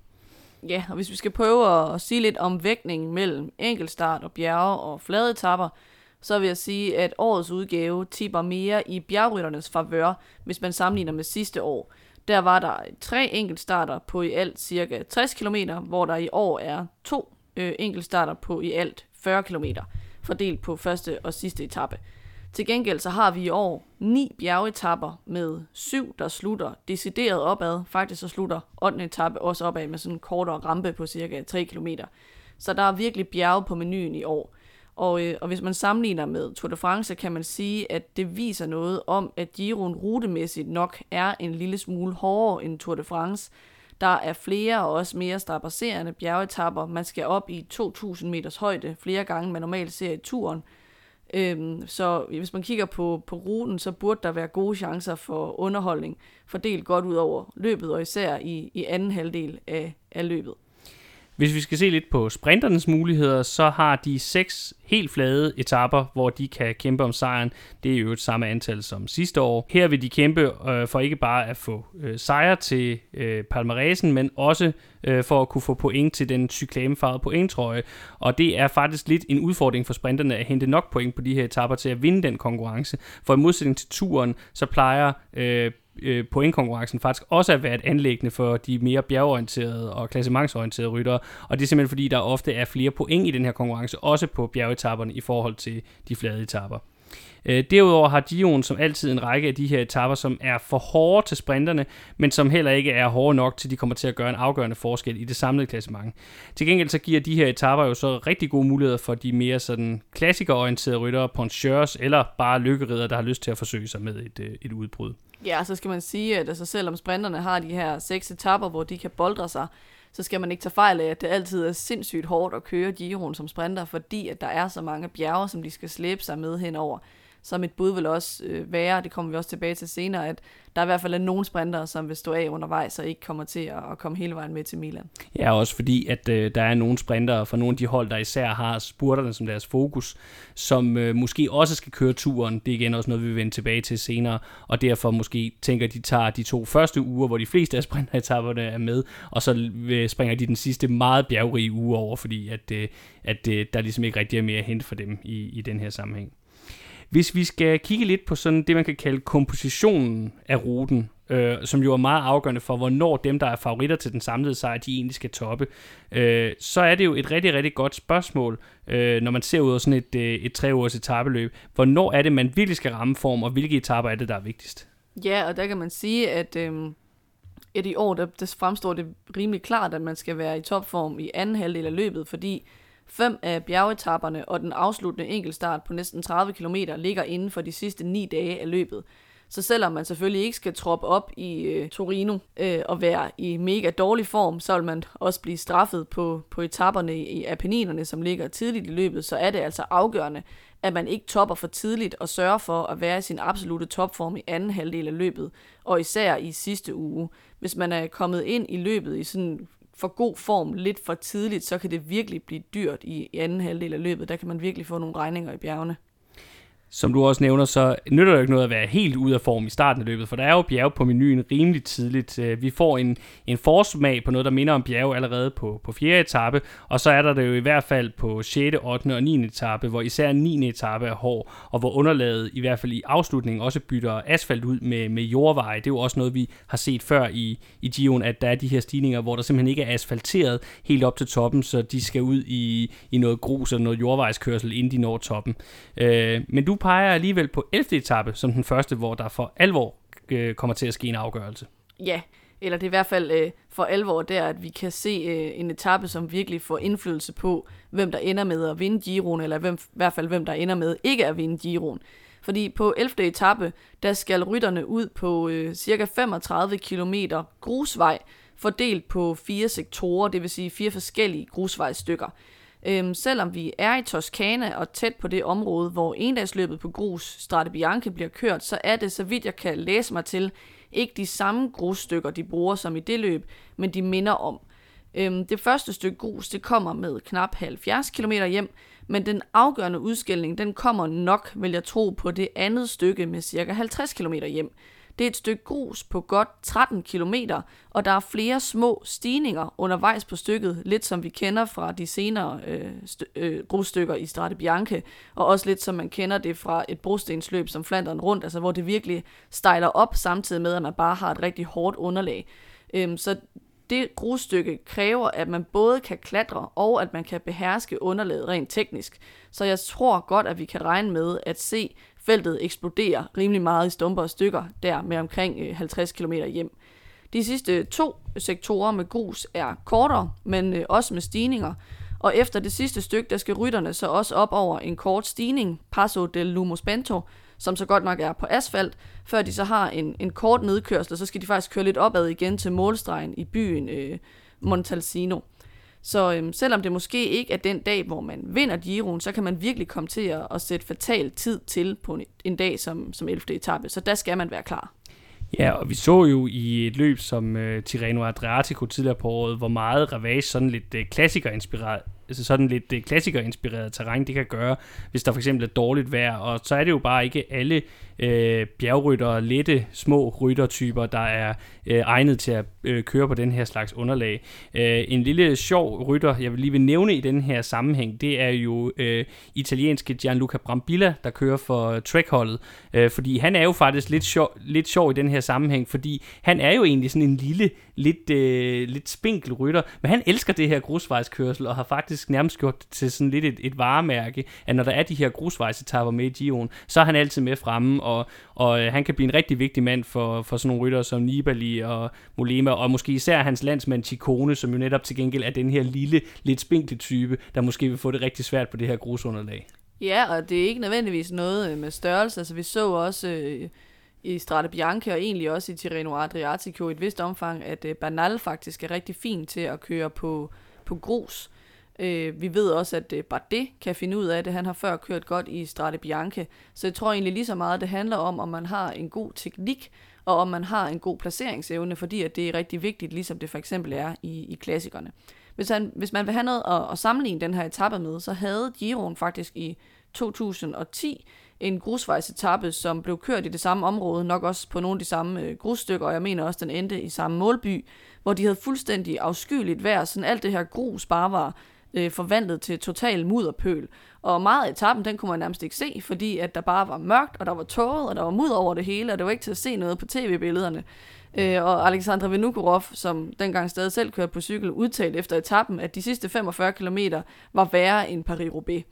Ja, og hvis vi skal prøve at sige lidt om vægtningen mellem enkeltstart og bjerge og flade etapper, så vil jeg sige, at årets udgave tipper mere i bjergrytternes favør, hvis man sammenligner med sidste år. Der var der tre enkeltstarter på i alt cirka 60 km, hvor der i år er to øh, enkeltstarter på i alt 40 km, fordelt på første og sidste etape. Til gengæld så har vi i år ni bjergetapper med syv, der slutter decideret opad. Faktisk så slutter 8. etape også opad med sådan en kortere rampe på cirka 3 km. Så der er virkelig bjerge på menuen i år. Og, øh, og hvis man sammenligner med Tour de France, kan man sige, at det viser noget om, at Giroen rutemæssigt nok er en lille smule hårdere end Tour de France. Der er flere og også mere strapasserende bjergetapper. Man skal op i 2.000 meters højde flere gange, man normalt ser i turen. Øhm, så hvis man kigger på, på ruten, så burde der være gode chancer for underholdning, fordelt godt ud over løbet, og især i, i anden halvdel af, af løbet. Hvis vi skal se lidt på sprinternes muligheder, så har de seks helt flade etapper, hvor de kan kæmpe om sejren. Det er jo et samme antal som sidste år. Her vil de kæmpe øh, for ikke bare at få øh, sejre til øh, Palmaresen, men også øh, for at kunne få point til den cyklamefarvede pointtrøje. Og det er faktisk lidt en udfordring for sprinterne at hente nok point på de her etapper til at vinde den konkurrence. For i modsætning til turen, så plejer øh, øh, pointkonkurrencen faktisk også har været anlæggende for de mere bjergorienterede og klassementsorienterede ryttere, og det er simpelthen fordi, der ofte er flere point i den her konkurrence, også på bjergetapperne i forhold til de flade etapper. Øh, derudover har Dion som altid en række af de her etapper, som er for hårde til sprinterne, men som heller ikke er hårde nok til, de kommer til at gøre en afgørende forskel i det samlede klassement. Til gengæld så giver de her etapper jo så rigtig gode muligheder for de mere sådan klassikerorienterede ryttere, poncheurs eller bare lykkeridere, der har lyst til at forsøge sig med et, øh, et udbrud. Ja, så skal man sige, at altså, selvom sprinterne har de her seks etapper, hvor de kan boldre sig, så skal man ikke tage fejl af, at det altid er sindssygt hårdt at køre Giroen som sprinter, fordi at der er så mange bjerge, som de skal slæbe sig med henover så mit bud vil også øh, være, det kommer vi også tilbage til senere, at der i hvert fald er nogle sprinter, som vil stå af undervejs og ikke kommer til at, at komme hele vejen med til Milan. Ja, også fordi, at øh, der er nogle sprinter fra nogle af de hold, der især har spurterne som deres fokus, som øh, måske også skal køre turen. Det er igen også noget, vi vil vende tilbage til senere, og derfor måske tænker, at de tager de to første uger, hvor de fleste af sprinteretapperne er med, og så øh, springer de den sidste meget bjergrige uge over, fordi at, øh, at øh, der ligesom ikke rigtig er mere at hente for dem i, i den her sammenhæng. Hvis vi skal kigge lidt på sådan det, man kan kalde kompositionen af ruten, øh, som jo er meget afgørende for, hvornår dem, der er favoritter til den samlede sejr, de egentlig skal toppe, øh, så er det jo et rigtig, rigtig godt spørgsmål, øh, når man ser ud af sådan et, øh, et tre ugers etabeløb. Hvornår er det, man virkelig skal ramme form, og hvilke etaper er det, der er vigtigst? Ja, og der kan man sige, at, øh, at i år, der, der fremstår det rimelig klart, at man skal være i topform i anden halvdel af løbet, fordi Fem af bjergetapperne og den afsluttende enkeltstart på næsten 30 km ligger inden for de sidste ni dage af løbet. Så selvom man selvfølgelig ikke skal troppe op i øh, Torino øh, og være i mega dårlig form, så vil man også blive straffet på, på etapperne i Apenninerne, som ligger tidligt i løbet, så er det altså afgørende, at man ikke topper for tidligt og sørger for at være i sin absolute topform i anden halvdel af løbet, og især i sidste uge. Hvis man er kommet ind i løbet i sådan for god form lidt for tidligt, så kan det virkelig blive dyrt i, i anden halvdel af løbet. Der kan man virkelig få nogle regninger i bjergene som du også nævner, så nytter det ikke noget at være helt ude af form i starten af løbet, for der er jo bjerge på menuen rimelig tidligt. Øh, vi får en, en forsmag på noget, der minder om bjerge allerede på, på fjerde etape, og så er der det jo i hvert fald på 6., 8. og 9. etape, hvor især 9. etape er hård, og hvor underlaget i hvert fald i afslutningen også bytter asfalt ud med, med jordveje. Det er jo også noget, vi har set før i, i Gion, at der er de her stigninger, hvor der simpelthen ikke er asfalteret helt op til toppen, så de skal ud i, i noget grus eller noget jordvejskørsel, inden de når toppen. Øh, men du peger alligevel på 11. etape som den første, hvor der for alvor øh, kommer til at ske en afgørelse. Ja, eller det er i hvert fald øh, for alvor der, at vi kan se øh, en etape, som virkelig får indflydelse på, hvem der ender med at vinde Giroen, eller hvem, i hvert fald hvem der ender med ikke at vinde Giroen. Fordi på 11. etape, der skal rytterne ud på øh, cirka 35 km grusvej, fordelt på fire sektorer, det vil sige fire forskellige grusvejstykker. Øhm, selvom vi er i Toskana og tæt på det område, hvor endagsløbet på grus Strade Bianche bliver kørt, så er det, så vidt jeg kan læse mig til, ikke de samme grusstykker, de bruger som i det løb, men de minder om. Øhm, det første stykke grus, det kommer med knap 70 km hjem, men den afgørende udskilling, den kommer nok, vil jeg tro, på det andet stykke med cirka 50 km hjem. Det er et stykke grus på godt 13 km, og der er flere små stigninger undervejs på stykket, lidt som vi kender fra de senere øh, st- øh, grusstykker i Strade Bianche, og også lidt som man kender det fra et brostensløb som Flanderen rundt, altså hvor det virkelig stejler op, samtidig med at man bare har et rigtig hårdt underlag. Øhm, så det grusstykke kræver, at man både kan klatre og at man kan beherske underlaget rent teknisk. Så jeg tror godt, at vi kan regne med at se feltet eksploderer rimelig meget i stumper og stykker, der med omkring øh, 50 km hjem. De sidste to sektorer med grus er kortere, men øh, også med stigninger, og efter det sidste stykke, der skal rytterne så også op over en kort stigning, Passo del Lumos Bento, som så godt nok er på asfalt, før de så har en, en kort nedkørsel, så skal de faktisk køre lidt opad igen til målstregen i byen øh, Montalcino. Så øhm, selvom det måske ikke er den dag, hvor man vinder Giroen, så kan man virkelig komme til at, at sætte fatal tid til på en, en dag som, som 11. etape. Så der skal man være klar. Ja, og vi så jo i et løb som øh, Tirreno Adriatico tidligere på året, hvor meget Ravage sådan lidt øh, klassikerinspireret altså sådan lidt uh, klassikerinspireret terræn, det kan gøre, hvis der for eksempel er dårligt vejr, og så er det jo bare ikke alle øh, bjergrytter, lette, små ryttertyper, der er øh, egnet til at øh, køre på den her slags underlag. Øh, en lille sjov rytter, jeg vil lige vil nævne i den her sammenhæng, det er jo øh, italienske Gianluca Brambilla, der kører for Trekholdet, øh, fordi han er jo faktisk lidt sjov, lidt sjov i den her sammenhæng, fordi han er jo egentlig sådan en lille, lidt, øh, lidt spinkel rytter, men han elsker det her grusvejskørsel, og har faktisk nærmest gjort det til sådan lidt et, et varemærke, at når der er de her grusvejsetapper med i Giroen, så er han altid med fremme, og, og øh, han kan blive en rigtig vigtig mand for, for sådan nogle rytter som Nibali og Molema, og måske især hans landsmand Chikone, som jo netop til gengæld er den her lille, lidt spinkle type, der måske vil få det rigtig svært på det her grusunderlag. Ja, og det er ikke nødvendigvis noget øh, med størrelse. Altså, vi så også øh, i Strade Bianche og egentlig også i Tirreno Adriatico i et vist omfang, at øh, Bernal faktisk er rigtig fin til at køre på, på grus. Øh, vi ved også, at øh, Bardet kan finde ud af det. Han har før kørt godt i Strade Bianche. Så jeg tror egentlig lige så meget, det handler om, om man har en god teknik, og om man har en god placeringsevne, fordi at det er rigtig vigtigt, ligesom det for eksempel er i, i klassikerne. Hvis, han, hvis man vil have noget at, at sammenligne den her etape med, så havde Giroen faktisk i 2010 en grusvejsetappe, som blev kørt i det samme område, nok også på nogle af de samme øh, grusstykker, og jeg mener også, den endte i samme målby, hvor de havde fuldstændig afskyeligt vejr, sådan alt det her grus bare var øh, forvandlet til total mudderpøl. Og meget af etappen, den kunne man nærmest ikke se, fordi at der bare var mørkt, og der var tåget, og der var mudder over det hele, og det var ikke til at se noget på tv-billederne. Øh, og Alexandra Venukurov, som dengang stadig selv kørte på cykel, udtalte efter etappen, at de sidste 45 km var værre end Paris-Roubaix.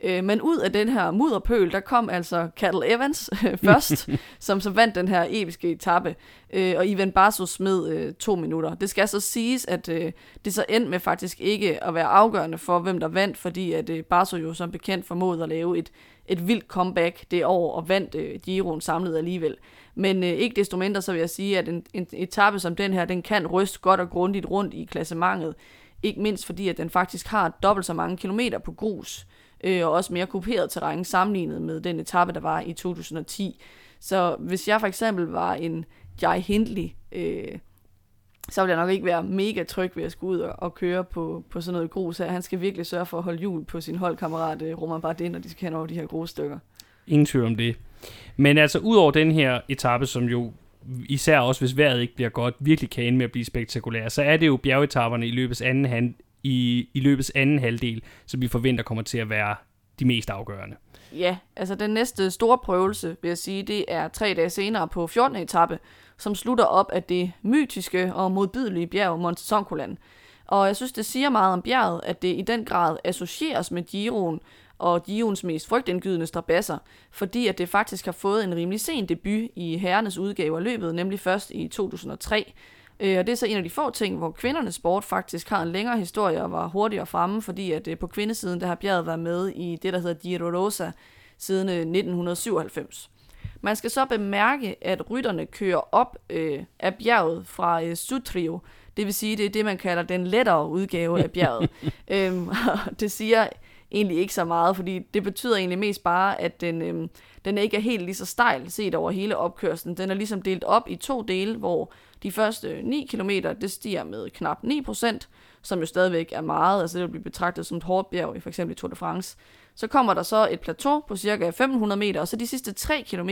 Øh, men ud af den her mudderpøl, der kom altså Cattle Evans øh, først, som så vandt den her episke etape, øh, og Ivan Barso smed øh, to minutter. Det skal så siges, at øh, det så endte med faktisk ikke at være afgørende for, hvem der vandt, fordi at øh, Barso jo som bekendt formåede at lave et, et vildt comeback det år, og vandt øh, Giroen samlet alligevel. Men øh, ikke desto mindre, så vil jeg sige, at en, en etape som den her, den kan ryste godt og grundigt rundt i klassementet. Ikke mindst fordi, at den faktisk har dobbelt så mange kilometer på grus, øh, Øh, og også mere kuperet terræn sammenlignet med den etape, der var i 2010. Så hvis jeg for eksempel var en Jai Hindley, øh, så ville jeg nok ikke være mega tryg ved at skulle ud og, og køre på, på sådan noget grus her. Han skal virkelig sørge for at holde jul på sin holdkammerat øh, Roman Bardet, når de skal hen over de her grusstykker. Ingen tvivl om det. Men altså, ud over den her etape, som jo især også hvis vejret ikke bliver godt, virkelig kan ende med at blive spektakulær, så er det jo bjergetaperne i løbets anden, hand, i, i løbets anden halvdel, som vi forventer kommer til at være de mest afgørende. Ja, altså den næste store prøvelse, vil jeg sige, det er tre dage senere på 14. etape, som slutter op af det mytiske og modbydelige bjerg Monte Soncolan. Og jeg synes, det siger meget om bjerget, at det i den grad associeres med Giroen og Giroens mest frygtindgydende strabasser, fordi at det faktisk har fået en rimelig sen debut i herrenes udgave af løbet, nemlig først i 2003, Øh, og det er så en af de få ting, hvor kvindernes sport faktisk har en længere historie og var hurtigere fremme, fordi at øh, på kvindesiden, der har bjerget været med i det, der hedder Giro Rosa siden 1997. Øh, Man skal så bemærke, at rytterne kører op øh, af bjerget fra øh, Sutrio, det vil sige, det er det, man kalder den lettere udgave af bjerget. øhm, det siger egentlig ikke så meget, fordi det betyder egentlig mest bare, at den, øh, den ikke er helt lige så stejl set over hele opkørslen. Den er ligesom delt op i to dele, hvor de første 9 km, det stiger med knap 9%, som jo stadigvæk er meget, altså det vil blive betragtet som et hårdt bjerg i for eksempel Tour de France. Så kommer der så et plateau på cirka 1500 meter, og så de sidste 3 km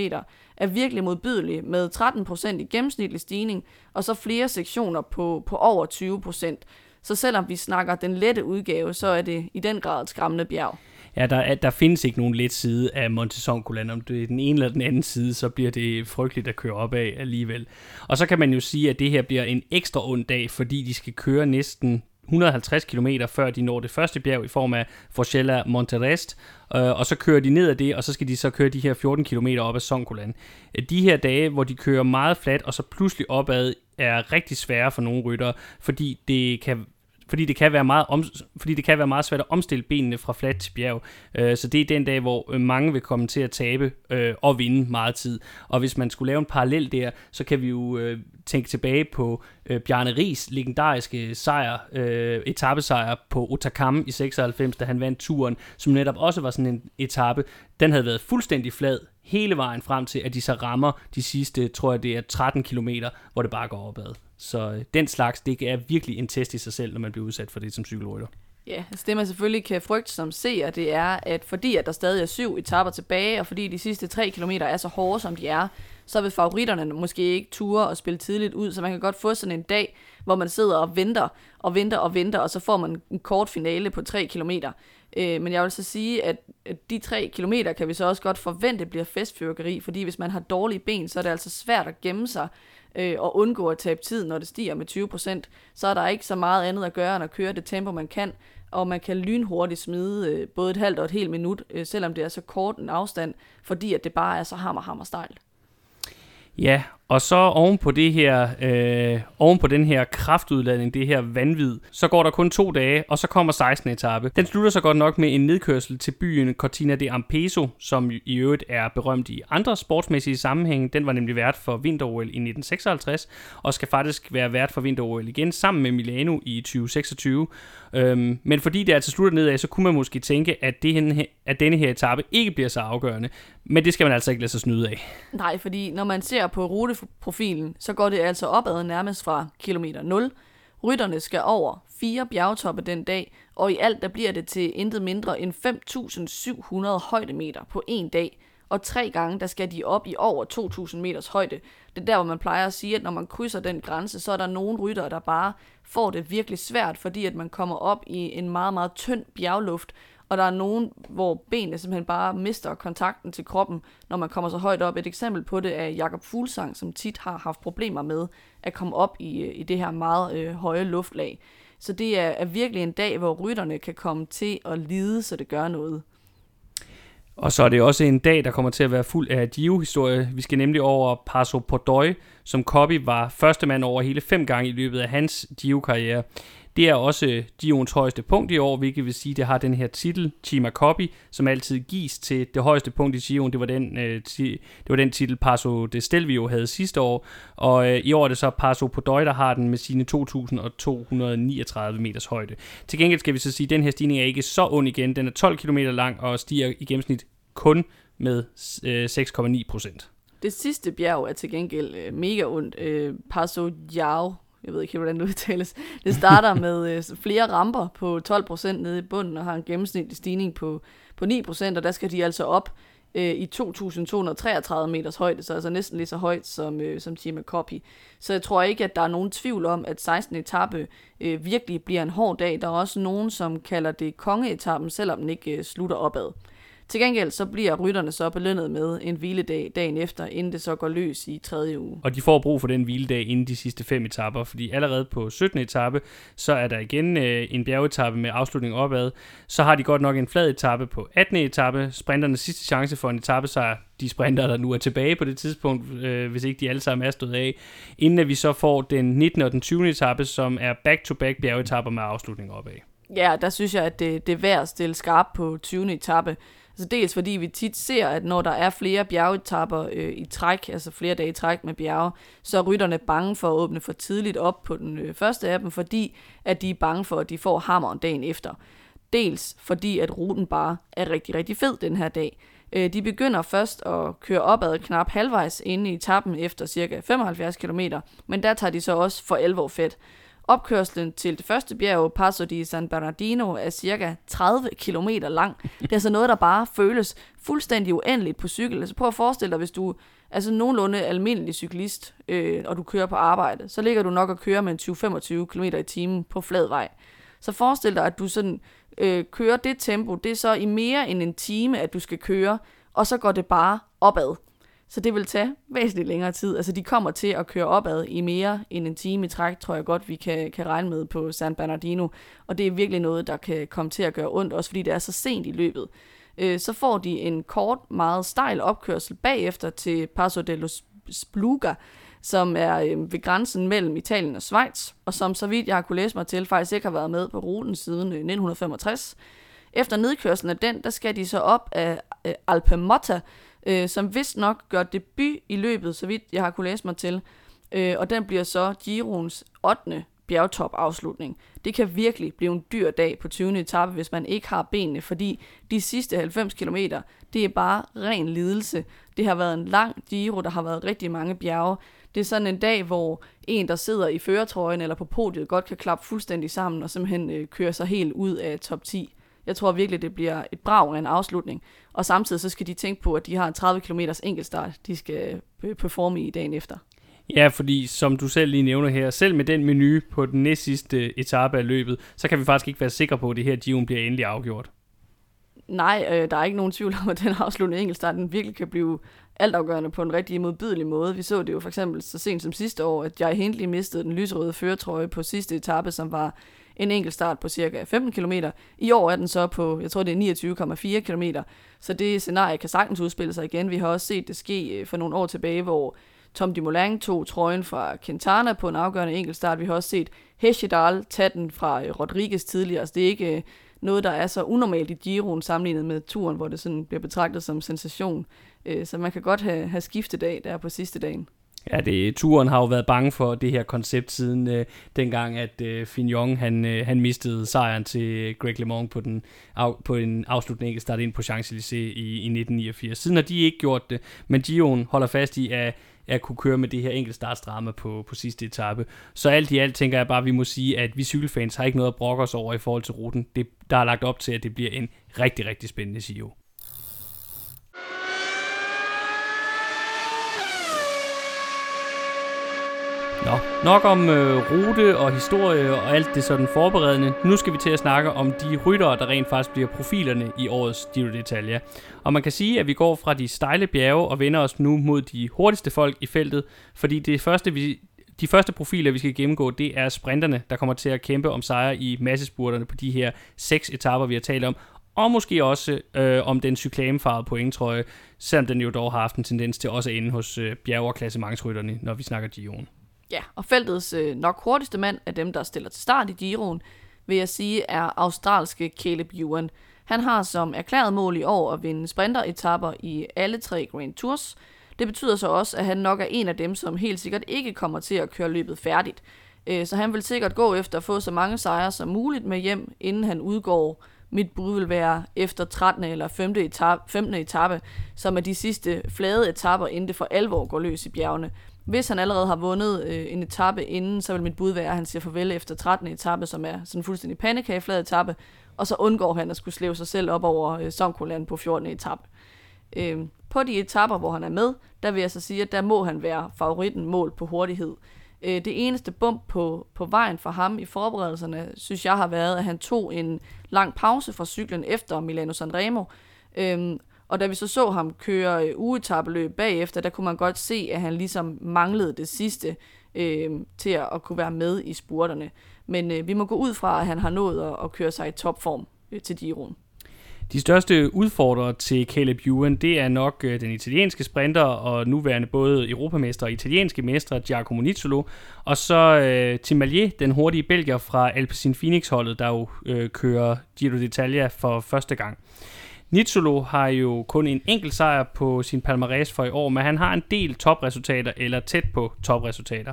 er virkelig modbydelige med 13% i gennemsnitlig stigning, og så flere sektioner på, på over 20%. Så selvom vi snakker den lette udgave, så er det i den grad et skræmmende bjerg. Ja, der, der findes ikke nogen let side af Monte Om det er den ene eller den anden side, så bliver det frygteligt at køre op af alligevel. Og så kan man jo sige, at det her bliver en ekstra ond dag, fordi de skal køre næsten 150 km før de når det første bjerg i form af Forcella Monterest, øh, og så kører de ned ad det, og så skal de så køre de her 14 km op ad Sonkolan. Øh, de her dage, hvor de kører meget fladt, og så pludselig opad, er rigtig svære for nogle ryttere, fordi det kan fordi det kan være meget om, fordi det kan være meget svært at omstille benene fra fladt til bjerg. Øh, så det er den dag, hvor øh, mange vil komme til at tabe øh, og vinde meget tid. Og hvis man skulle lave en parallel der, så kan vi jo øh, tænke tilbage på øh, Bjarne Ries legendariske sejr, øh, etappesejr på Otakam i 96, da han vandt turen, som netop også var sådan en etape. Den havde været fuldstændig flad hele vejen frem til, at de så rammer de sidste, tror jeg det er 13 km, hvor det bare går opad. Så øh, den slags, det er virkelig en test i sig selv, når man bliver udsat for det som cykelrytter. Ja, altså det man selvfølgelig kan frygte som seer, det er, at fordi at der stadig er syv etapper tilbage, og fordi de sidste tre kilometer er så hårde, som de er, så vil favoritterne måske ikke ture og spille tidligt ud, så man kan godt få sådan en dag, hvor man sidder og venter og venter og venter, og så får man en kort finale på 3 kilometer. Øh, men jeg vil så sige, at de 3 kilometer kan vi så også godt forvente bliver festfyrkeri, fordi hvis man har dårlige ben, så er det altså svært at gemme sig øh, og undgå at tabe tid, når det stiger med 20%, så er der ikke så meget andet at gøre, end at køre det tempo, man kan, og man kan lynhurtigt smide øh, både et halvt og et helt minut, øh, selvom det er så kort en afstand, fordi at det bare er så hammer, hammer stejlt. Ja, og så oven på det her, øh, oven på den her kraftudladning, det her vanvid, så går der kun to dage, og så kommer 16. etape. Den slutter så godt nok med en nedkørsel til byen Cortina de Ampezzo, som i øvrigt er berømt i andre sportsmæssige sammenhænge. Den var nemlig vært for vinter i 1956, og skal faktisk være vært for vinter igen sammen med Milano i 2026. Øhm, men fordi det altså slutter nedad, så kunne man måske tænke, at, det, her, at denne her etape ikke bliver så afgørende. Men det skal man altså ikke lade sig snyde af. Nej, fordi når man ser på rute profilen, så går det altså opad nærmest fra kilometer 0. Rytterne skal over fire bjergtoppe den dag, og i alt der bliver det til intet mindre end 5.700 højdemeter på en dag. Og tre gange, der skal de op i over 2.000 meters højde. Det er der, hvor man plejer at sige, at når man krydser den grænse, så er der nogle ryttere, der bare får det virkelig svært, fordi at man kommer op i en meget, meget tynd bjergluft, og der er nogen, hvor benene simpelthen bare mister kontakten til kroppen, når man kommer så højt op. Et eksempel på det er Jakob Fuglsang, som tit har haft problemer med at komme op i, øh, i det her meget øh, høje luftlag. Så det er, er virkelig en dag, hvor rytterne kan komme til at lide, så det gør noget. Og så er det også en dag, der kommer til at være fuld af Gio-historie. Vi skal nemlig over Paso Podoi, som Coppi var første mand over hele fem gange i løbet af hans Gio-karriere. Det er også øh, Gions højeste punkt i år, hvilket vil sige, at det har den her titel, Chima Coppi, som altid gives til det højeste punkt i Gion. Det var den, øh, det var den titel, Paso de Stelvio havde sidste år. Og øh, i år er det så Paso Podoi, der har den med sine 2.239 meters højde. Til gengæld skal vi så sige, at den her stigning er ikke så ond igen. Den er 12 km lang og stiger i gennemsnit kun med øh, 6,9 procent. Det sidste bjerg er til gengæld øh, mega ondt. Øh, Paso Yao jeg ved ikke hvordan det udtales. Det starter med øh, flere ramper på 12% nede i bunden og har en gennemsnitlig stigning på, på 9%, og der skal de altså op øh, i 2.233 meters højde, så altså næsten lige så højt som, øh, som Chima Copy. Så jeg tror ikke, at der er nogen tvivl om, at 16. etape øh, virkelig bliver en hård dag. Der er også nogen, som kalder det kongeetappen, selvom den ikke øh, slutter opad. Til gengæld så bliver rytterne så belønnet med en hviledag dagen efter, inden det så går løs i tredje uge. Og de får brug for den hviledag inden de sidste fem etapper, fordi allerede på 17. etape, så er der igen øh, en bjergetappe med afslutning opad. Så har de godt nok en flad etape på 18. etape. Sprinternes sidste chance for en etape så de sprinter, der nu er tilbage på det tidspunkt, øh, hvis ikke de alle sammen er stået af, inden at vi så får den 19. og den 20. etape, som er back-to-back bjergetapper med afslutning opad. Ja, der synes jeg, at det, det er værd at stille skarpt på 20. etape. Altså dels fordi vi tit ser, at når der er flere bjergetapper øh, i træk, altså flere dage i træk med bjerge, så er rytterne bange for at åbne for tidligt op på den øh, første af dem, fordi at de er bange for, at de får hammeren dagen efter. Dels fordi, at ruten bare er rigtig, rigtig fed den her dag. Øh, de begynder først at køre opad knap halvvejs inde i etappen efter cirka 75 km, men der tager de så også for alvor fedt. Opkørslen til det første bjerg, Passo di San Bernardino, er cirka 30 km lang. Det er altså noget, der bare føles fuldstændig uendeligt på cykel. Altså prøv at forestille dig, hvis du er sådan nogenlunde almindelig cyklist, øh, og du kører på arbejde, så ligger du nok og kører med 20-25 km i timen på flad vej. Så forestil dig, at du sådan øh, kører det tempo, det er så i mere end en time, at du skal køre, og så går det bare opad. Så det vil tage væsentligt længere tid. Altså de kommer til at køre opad i mere end en time i træk, tror jeg godt, vi kan, kan regne med på San Bernardino. Og det er virkelig noget, der kan komme til at gøre ondt, også fordi det er så sent i løbet. Øh, så får de en kort, meget stejl opkørsel bagefter til Paso de los Spluga, som er øh, ved grænsen mellem Italien og Schweiz, og som så vidt jeg har kunne læse mig til, faktisk ikke har været med på ruten siden øh, 1965. Efter nedkørslen af den, der skal de så op af øh, Alpemotta, øh, som vist nok gør debut i løbet, så vidt jeg har kunne læse mig til. Øh, og den bliver så Giroens 8. bjergtop afslutning. Det kan virkelig blive en dyr dag på 20. etape, hvis man ikke har benene, fordi de sidste 90 km, det er bare ren lidelse. Det har været en lang Giro, der har været rigtig mange bjerge. Det er sådan en dag, hvor en, der sidder i føretrøjen eller på podiet, godt kan klappe fuldstændig sammen og simpelthen øh, køre sig helt ud af top 10. Jeg tror virkelig, det bliver et brag af en afslutning. Og samtidig så skal de tænke på, at de har en 30 km enkeltstart, de skal performe i dagen efter. Ja, fordi som du selv lige nævner her, selv med den menu på den næst sidste etape af løbet, så kan vi faktisk ikke være sikre på, at det her Giro bliver endelig afgjort. Nej, øh, der er ikke nogen tvivl om, at den afsluttende enkeltstart den virkelig kan blive altafgørende på en rigtig modbydelig måde. Vi så det jo for eksempel så sent som sidste år, at Jai Hindley mistede den lyserøde føretrøje på sidste etape, som var en enkelt start på cirka 15 km. I år er den så på, jeg tror det er 29,4 km, så det scenarie kan sagtens udspille sig igen. Vi har også set det ske øh, for nogle år tilbage, hvor Tom Dumoulin tog trøjen fra Quintana på en afgørende enkeltstart. Vi har også set Hesjedal tage den fra øh, Rodriguez tidligere. så det er ikke øh, noget, der er så unormalt i Giroen sammenlignet med turen, hvor det sådan bliver betragtet som sensation. Så man kan godt have, have skiftedag der på sidste dagen. Ja, det, turen har jo været bange for det her koncept siden øh, dengang, at øh, Fignon han, øh, han mistede sejren til Greg LeMond på, den, af, på en afslutning start ind på Champs-Élysées i, i 1989. Siden har de ikke gjort det, men Gion holder fast i at, at kunne køre med det her enkeltstartsdrama på, på sidste etape. Så alt i alt tænker jeg bare, at vi må sige, at vi cykelfans har ikke noget at brokke os over i forhold til ruten. Det, der er lagt op til, at det bliver en rigtig, rigtig spændende Giro. Nå, nok om øh, rute og historie og alt det sådan forberedende. Nu skal vi til at snakke om de ryttere, der rent faktisk bliver profilerne i årets Giro d'Italia. Og man kan sige, at vi går fra de stejle bjerge og vender os nu mod de hurtigste folk i feltet, fordi det første, vi, de første profiler, vi skal gennemgå, det er sprinterne, der kommer til at kæmpe om sejre i massespurterne på de her seks etaper, vi har talt om, og måske også øh, om den cyklamefarvede pointtrøje, selvom den jo dog har haft en tendens til også at ende hos øh, bjerg- og klassementsrytterne, når vi snakker Giroen. Ja, og feltets øh, nok hurtigste mand af dem, der stiller til start i Giroen, vil jeg sige, er australske Caleb Ewan. Han har som erklæret mål i år at vinde sprinteretapper i alle tre Grand Tours. Det betyder så også, at han nok er en af dem, som helt sikkert ikke kommer til at køre løbet færdigt. Øh, så han vil sikkert gå efter at få så mange sejre som muligt med hjem, inden han udgår. Mit bud vil være efter 13. eller 15. etape, 15. etape, som er de sidste flade etapper, inden det for alvor går løs i bjergene. Hvis han allerede har vundet øh, en etape inden, så vil mit bud være, at han siger farvel efter 13. etape, som er sådan en fuldstændig pandekageflad etape, og så undgår han at skulle slæve sig selv op over øh, Somkoland på 14. etape. Øh, på de etapper, hvor han er med, der vil jeg så sige, at der må han være favoritten mål på hurtighed. Øh, det eneste bump på, på vejen for ham i forberedelserne, synes jeg har været, at han tog en lang pause fra cyklen efter Milano Sanremo, øh, og da vi så så ham køre øh, ugetabeløb bagefter, der kunne man godt se, at han ligesom manglede det sidste øh, til at, at kunne være med i spurterne. Men øh, vi må gå ud fra, at han har nået at, at køre sig i topform øh, til Giroen. De største udfordrere til Caleb Ewan, det er nok øh, den italienske sprinter og nuværende både europamester og italienske mestre Giacomo Nizzolo, og så øh, Tim Allier, den hurtige belgier fra Alpecin Phoenix-holdet, der jo øh, kører Giro d'Italia for første gang. Nitsolo har jo kun en enkelt sejr på sin palmarès for i år, men han har en del topresultater, eller tæt på topresultater.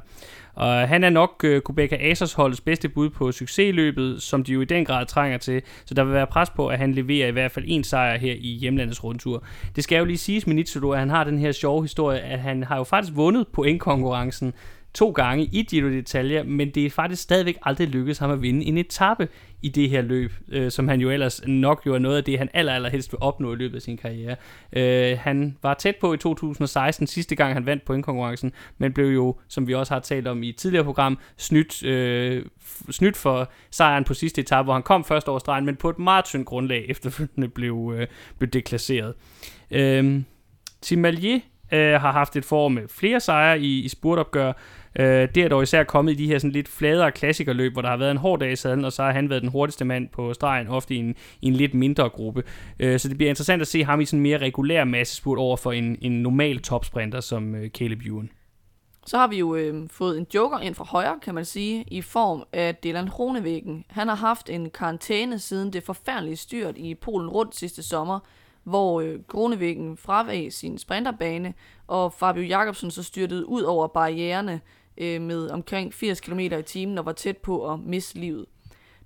Og han er nok øh, Kubeka Asers holdets bedste bud på succesløbet, som de jo i den grad trænger til, så der vil være pres på, at han leverer i hvert fald en sejr her i hjemlandets rundtur. Det skal jo lige siges med Nitsolo, at han har den her sjove historie, at han har jo faktisk vundet pointkonkurrencen to gange i Giro d'Italia, men det er faktisk stadigvæk aldrig lykkedes ham at vinde en etape i det her løb, øh, som han jo ellers nok jo er noget af det, han aller, aller helst vil opnå i løbet af sin karriere. Øh, han var tæt på i 2016, sidste gang han vandt pointkonkurrencen, men blev jo, som vi også har talt om i et tidligere program, snydt, øh, snydt for sejren på sidste etape, hvor han kom først over stregen, men på et meget tyndt grundlag efterfølgende blev, øh, blev deklasseret. Øh, Tim Malier øh, har haft et forår med flere sejre i, i spurtopgør, Øh, det er dog især kommet i de her sådan lidt fladere klassikerløb, hvor der har været en hård dag i sadlen, og så har han været den hurtigste mand på stregen, ofte i en, i en lidt mindre gruppe. Øh, så det bliver interessant at se ham i sådan en mere regulær massespurt over for en, en normal topsprinter som øh, Caleb Ewan. Så har vi jo øh, fået en joker ind fra højre, kan man sige, i form af Dylan Kronevæggen. Han har haft en karantæne siden det forfærdelige styrt i Polen rundt sidste sommer, hvor øh, Kronevæggen fravag sin sprinterbane, og Fabio Jacobsen så styrtede ud over barriererne øh, med omkring 80 km i timen og var tæt på at miste livet.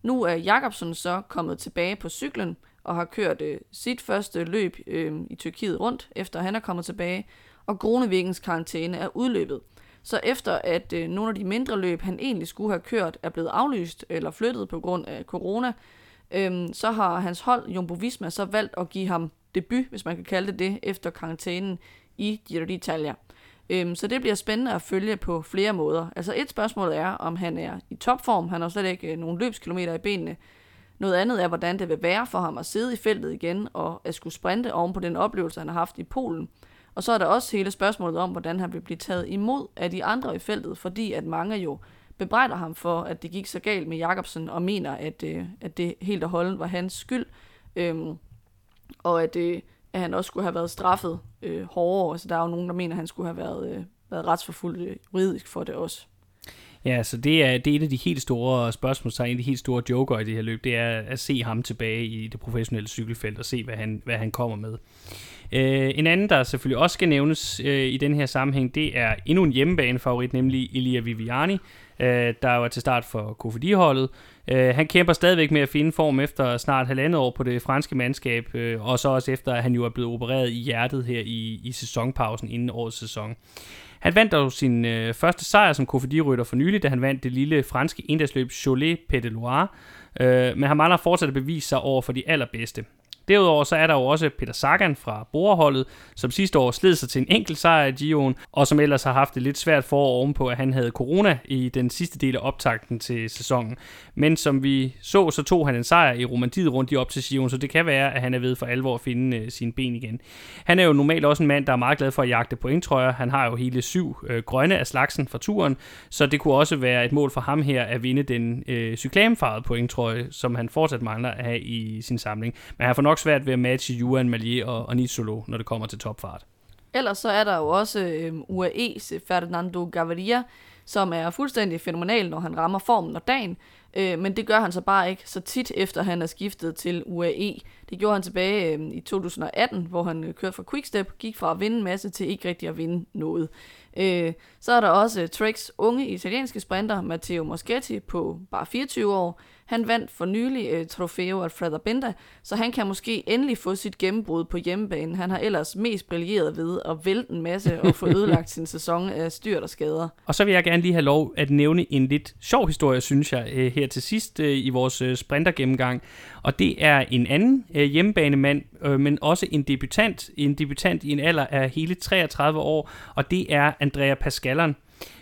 Nu er Jakobsen så kommet tilbage på cyklen og har kørt øh, sit første løb øh, i Tyrkiet rundt, efter han er kommet tilbage, og Gronevæggens karantæne er udløbet. Så efter at øh, nogle af de mindre løb, han egentlig skulle have kørt, er blevet aflyst eller flyttet på grund af corona, øh, så har hans hold, Jumbo Visma, så valgt at give ham debut, hvis man kan kalde det det, efter karantænen i Giro d'Italia. Øhm, så det bliver spændende at følge på flere måder. Altså et spørgsmål er, om han er i topform. Han har slet ikke øh, nogen løbskilometer i benene. Noget andet er, hvordan det vil være for ham at sidde i feltet igen og at skulle sprinte oven på den oplevelse, han har haft i Polen. Og så er der også hele spørgsmålet om, hvordan han vil blive taget imod af de andre i feltet, fordi at mange jo bebrejder ham for, at det gik så galt med Jakobsen, og mener, at, øh, at det helt og holdent var hans skyld, øhm, og at, øh, at han også skulle have været straffet øh, hårdere. Altså, der er jo nogen, der mener, at han skulle have været, øh, været retsforfulgt øh, juridisk for det også. Ja, så det er, det er et af de helt store spørgsmål, så en af de helt store joker i det her løb, det er at se ham tilbage i det professionelle cykelfelt og se, hvad han, hvad han kommer med. Øh, en anden, der selvfølgelig også skal nævnes øh, i den her sammenhæng, det er endnu en hjemmebanefavorit, nemlig Elia Viviani, øh, der var til start for KFD-holdet. Øh, han kæmper stadigvæk med at finde form efter snart halvandet år på det franske mandskab, øh, og så også efter, at han jo er blevet opereret i hjertet her i, i sæsonpausen inden årets sæson. Han vandt dog sin øh, første sejr som KFD-rytter for nylig, da han vandt det lille franske endagsløb Cholet Pédeloire, øh, men han mangler fortsat at bevise sig over for de allerbedste. Derudover så er der jo også Peter Sagan fra Borerholdet, som sidste år sled sig til en enkelt sejr i Gio'en, og som ellers har haft det lidt svært for ovenpå, at han havde corona i den sidste del af optakten til sæsonen. Men som vi så, så tog han en sejr i Romandiet rundt i op til Gio'en, så det kan være, at han er ved for alvor at finde øh, sine ben igen. Han er jo normalt også en mand, der er meget glad for at jagte pointtrøjer. Han har jo hele syv øh, grønne af slagsen fra turen, så det kunne også være et mål for ham her at vinde den øh, cyklamefarvede pointtrøje, som han fortsat mangler at have i sin samling. Men han får nok svært ved at matche Juan Malier og, og Nizzolo, når det kommer til topfart. Ellers så er der jo også øhm, UAE's øh, Fernando Gaviria, som er fuldstændig fænomenal, når han rammer formen og dagen. Øh, men det gør han så bare ikke så tit, efter han er skiftet til UAE. Det gjorde han tilbage øh, i 2018, hvor han øh, kørte fra Quickstep, gik fra at vinde en masse til ikke rigtig at vinde noget. Øh, så er der også øh, Treks unge italienske sprinter, Matteo Moschetti på bare 24 år, han vandt for nylig uh, Trofeo Alfredo Benda, så han kan måske endelig få sit gennembrud på hjemmebane. Han har ellers mest brilleret ved at vælte en masse og få ødelagt sin sæson af styrt og skader. Og så vil jeg gerne lige have lov at nævne en lidt sjov historie, synes jeg, uh, her til sidst uh, i vores uh, sprintergennemgang. Og det er en anden uh, hjemmebanemand, uh, men også en debutant, en debutant i en alder af hele 33 år, og det er Andrea Pascalon.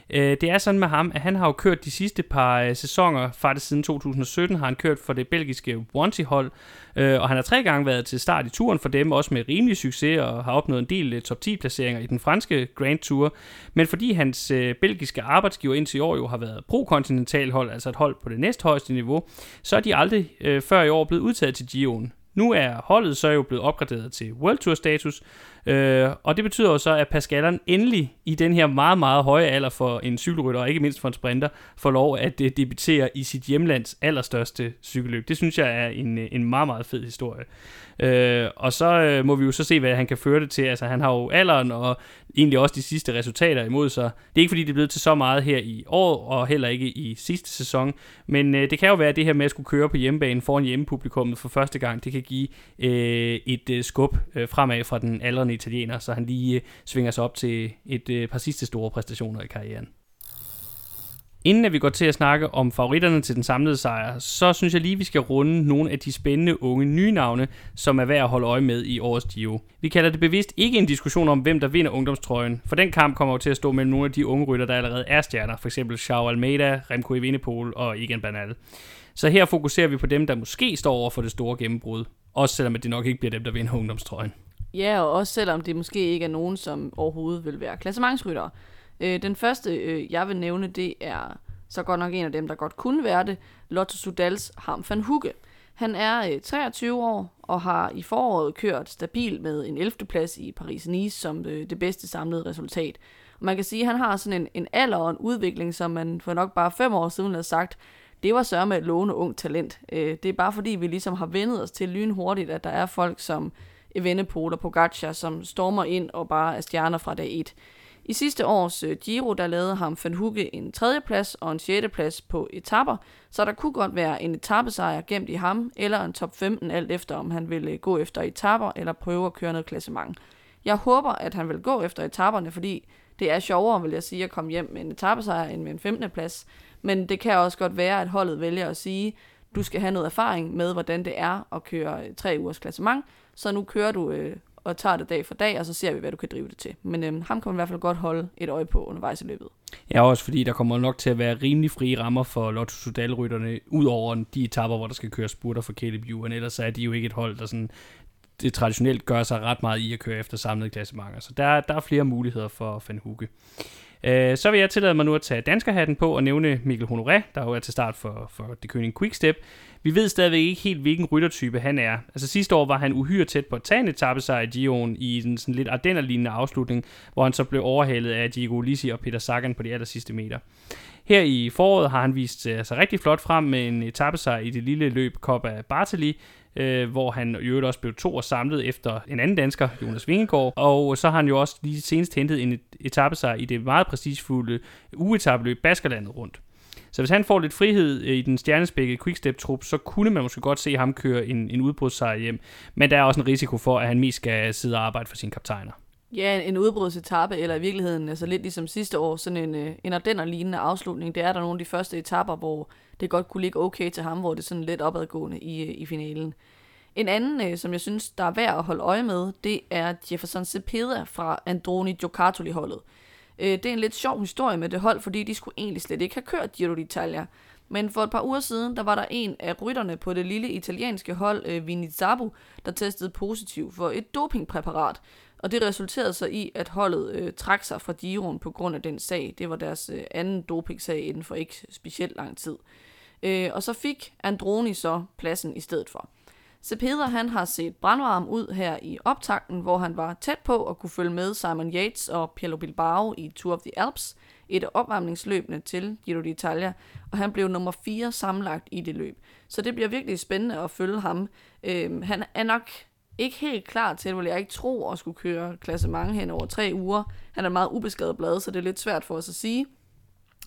Øh, det er sådan med ham, at han har jo kørt de sidste par øh, sæsoner, faktisk siden 2017 har han kørt for det belgiske Wanty-hold, øh, og han har tre gange været til start i turen for dem, også med rimelig succes, og har opnået en del øh, top 10 placeringer i den franske Grand Tour. Men fordi hans øh, belgiske arbejdsgiver indtil i år jo har været pro-kontinental hold, altså et hold på det næsthøjeste niveau, så er de aldrig øh, før i år blevet udtaget til Gio'en. Nu er holdet så jo blevet opgraderet til World Tour status, Øh, og det betyder jo så, at Pascaleren endelig i den her meget, meget høje alder for en cykelrytter, og ikke mindst for en sprinter, får lov at uh, debutere i sit hjemlands allerstørste cykelløb. Det synes jeg er en, øh, en meget, meget fed historie. Øh, og så øh, må vi jo så se, hvad han kan føre det til. Altså, han har jo alderen og egentlig også de sidste resultater imod sig. Det er ikke, fordi det er blevet til så meget her i år, og heller ikke i sidste sæson. Men øh, det kan jo være, at det her med at skulle køre på hjemmebane foran hjemmepublikummet for første gang, det kan give øh, et øh, skub øh, fremad fra den aldrende italiener, så han lige øh, svinger sig op til et øh, par sidste store præstationer i karrieren. Inden at vi går til at snakke om favoritterne til den samlede sejr, så synes jeg lige, vi skal runde nogle af de spændende unge nye navne, som er værd at holde øje med i årets Giro. Vi kalder det bevidst ikke en diskussion om, hvem der vinder ungdomstrøjen, for den kamp kommer jo til at stå mellem nogle af de unge rytter, der allerede er stjerner, f.eks. Charles Almeida, Remco Evenepoel og Egan Bernal. Så her fokuserer vi på dem, der måske står over for det store gennembrud, også selvom det nok ikke bliver dem, der vinder ungdomstrøjen. Ja, og også selvom det måske ikke er nogen, som overhovedet vil være klassementsryttere. Øh, den første, øh, jeg vil nævne, det er så godt nok en af dem, der godt kunne være det, Lotto Sudals Ham van Hugge. Han er øh, 23 år og har i foråret kørt stabil med en 11. plads i Paris-Nice som øh, det bedste samlede resultat. Og man kan sige, at han har sådan en, en alder og en udvikling, som man for nok bare fem år siden havde sagt, det var sørme med et lovende ung talent. Øh, det er bare fordi, vi ligesom har vendet os til lynhurtigt, at der er folk som Evenepoel og Pogacar, som stormer ind og bare er stjerner fra dag 1. I sidste års øh, Giro, der lavede ham Van Hugge en tredjeplads og en sjetteplads på etapper, så der kunne godt være en etappesejr gemt i ham, eller en top 15, alt efter om han ville øh, gå efter etapper eller prøve at køre noget klassement. Jeg håber, at han vil gå efter etapperne, fordi det er sjovere, vil jeg sige, at komme hjem med en etappesejr end med en 15. plads. Men det kan også godt være, at holdet vælger at sige, du skal have noget erfaring med, hvordan det er at køre tre ugers klassement, så nu kører du øh, og tager det dag for dag, og så ser vi, hvad du kan drive det til. Men øh, ham kan man i hvert fald godt holde et øje på undervejs i løbet. Ja, også fordi der kommer nok til at være rimelig frie rammer for Lotto Sudal-rytterne, ud over de etapper, hvor der skal køre spurter for Caleb Ewan, ellers er de jo ikke et hold, der sådan det traditionelt gør sig ret meget i at køre efter samlede klassementer. Så der, der er flere muligheder for Van Hugge. Øh, så vil jeg tillade mig nu at tage danskerhatten på og nævne Mikkel Honoré, der jo er til start for, for The König Quickstep. Vi ved stadigvæk ikke helt, hvilken ryttertype han er. Altså sidste år var han uhyre tæt på at tage en etappesejr i Gion i en sådan lidt ardennerlignende afslutning, hvor han så blev overhalet af Diego Lisi og Peter Sagan på de aller sidste meter. Her i foråret har han vist øh, sig altså rigtig flot frem med en etappesejr i det lille løb Copa Bartali, øh, hvor han i øvrigt også blev to og samlet efter en anden dansker, Jonas Vingegaard, og så har han jo også lige senest hentet en etappesejr i det meget prestigefulde ugetabeløb Baskerlandet rundt. Så hvis han får lidt frihed øh, i den stjernespækkede quickstep-trup, så kunne man måske godt se ham køre en, en udbrudssejr hjem. Men der er også en risiko for, at han mest skal sidde og arbejde for sine kaptajner. Ja, en udbrudsetappe, eller i virkeligheden altså lidt ligesom sidste år, sådan en, øh, en Ardenner-lignende afslutning. Det er der nogle af de første etapper, hvor det godt kunne ligge okay til ham, hvor det er sådan lidt opadgående i, øh, i finalen. En anden, øh, som jeg synes, der er værd at holde øje med, det er Jefferson Cepeda fra Androni Giocattoli-holdet. Øh, det er en lidt sjov historie med det hold, fordi de skulle egentlig slet ikke have kørt Giro d'Italia. Men for et par uger siden, der var der en af rytterne på det lille italienske hold, øh, Vini Zabu, der testede positiv for et dopingpræparat. Og det resulterede så i, at holdet øh, trak sig fra Giroen på grund af den sag. Det var deres øh, anden dopingsag inden for ikke specielt lang tid. Øh, Øh, og så fik Androni så pladsen i stedet for. Cepeda han har set brandvarm ud her i optakten, hvor han var tæt på at kunne følge med Simon Yates og Piero Bilbao i Tour of the Alps, et af opvarmningsløbene til Giro d'Italia, og han blev nummer 4 sammenlagt i det løb. Så det bliver virkelig spændende at følge ham. Øh, han er nok ikke helt klar til, vil jeg ikke tro, at skulle køre klasse mange hen over tre uger. Han er meget ubeskadet blad, så det er lidt svært for os at sige.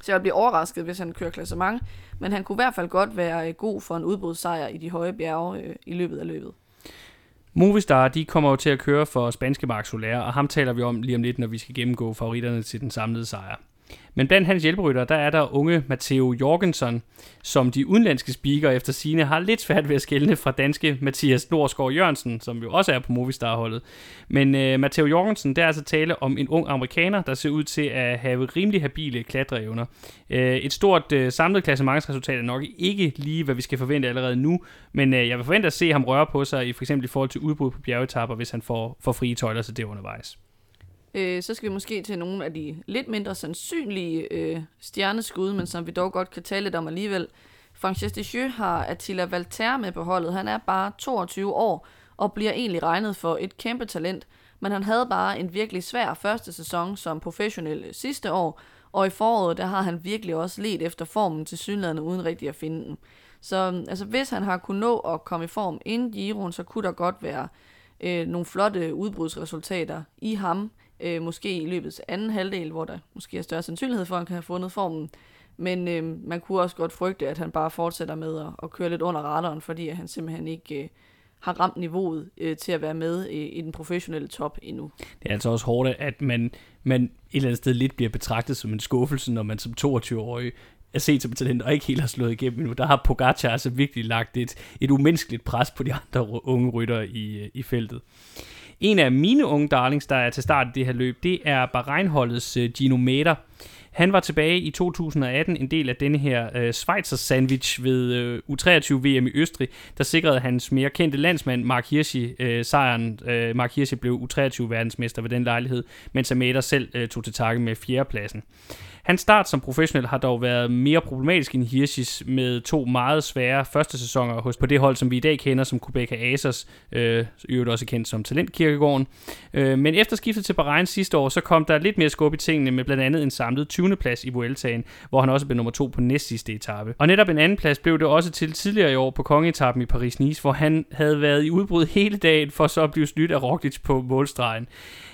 Så jeg bliver overrasket, hvis han kører klassement. Men han kunne i hvert fald godt være øh, god for en udbrudssejr i de høje bjerge øh, i løbet af løbet. Movistar, de kommer jo til at køre for spanske Mark Soler, og ham taler vi om lige om lidt, når vi skal gennemgå favoritterne til den samlede sejr. Men blandt hans hjælperytter, der er der unge Matteo Jorgensen, som de udenlandske speaker efter sine har lidt svært ved at skælne fra danske Mathias Norsgaard Jørgensen, som jo også er på Movistar-holdet. Men øh, Matteo Jorgensen, der er altså tale om en ung amerikaner, der ser ud til at have rimelig habile klatreevner. Øh, et stort øh, samlet klassementsresultat er nok ikke lige, hvad vi skal forvente allerede nu, men øh, jeg vil forvente at se ham røre på sig, i for eksempel i forhold til udbrud på bjergetapper, hvis han får, får frie tøjler til det undervejs. Øh, så skal vi måske til nogle af de lidt mindre sandsynlige øh, stjerneskud, men som vi dog godt kan tale lidt om alligevel. Frances Deschamps har Attila Valter med på holdet. Han er bare 22 år og bliver egentlig regnet for et kæmpe talent. men han havde bare en virkelig svær første sæson som professionel sidste år, og i foråret, der har han virkelig også let efter formen til synligheden uden rigtig at finde den. Så mm, altså, hvis han har kunnet nå at komme i form inden Giroen, så kunne der godt være øh, nogle flotte udbrudsresultater i ham. Øh, måske i løbet af anden halvdel, hvor der måske er større sandsynlighed for, at han kan have fundet formen. Men øh, man kunne også godt frygte, at han bare fortsætter med at, at køre lidt under radaren, fordi at han simpelthen ikke øh, har ramt niveauet øh, til at være med i, i den professionelle top endnu. Det er altså også hårdt, at man, man et eller andet sted lidt bliver betragtet som en skuffelse, når man som 22-årig er set som talent og ikke helt har slået igennem endnu. Der har Pogacar altså virkelig lagt et, et umenneskeligt pres på de andre unge rytter i, øh, i feltet. En af mine unge darlings, der er til start i det her løb, det er Bahrein-holdets uh, øh, Gino Mater. Han var tilbage i 2018 en del af denne her øh, Schweizer sandwich ved øh, U23 VM i Østrig, der sikrede hans mere kendte landsmand Mark Hirschi øh, sejren. Øh, Mark Hirschi blev U23 verdensmester ved den lejlighed, mens Amader selv øh, tog til takke med fjerdepladsen. Hans start som professionel har dog været mere problematisk end Hirschis med to meget svære første sæsoner hos på det hold, som vi i dag kender som Kubeka Asers, øh, øvrigt også kendt som Talentkirkegården. Øh, men efter skiftet til Bahrain sidste år, så kom der lidt mere skub i tingene med blandt andet en samlet 20. plads i Vueltaen, hvor han også blev nummer to på næstsidste etape. Og netop en anden plads blev det også til tidligere i år på kongetappen i Paris-Nice, hvor han havde været i udbrud hele dagen for så at blive snydt af Roglic på målstregen.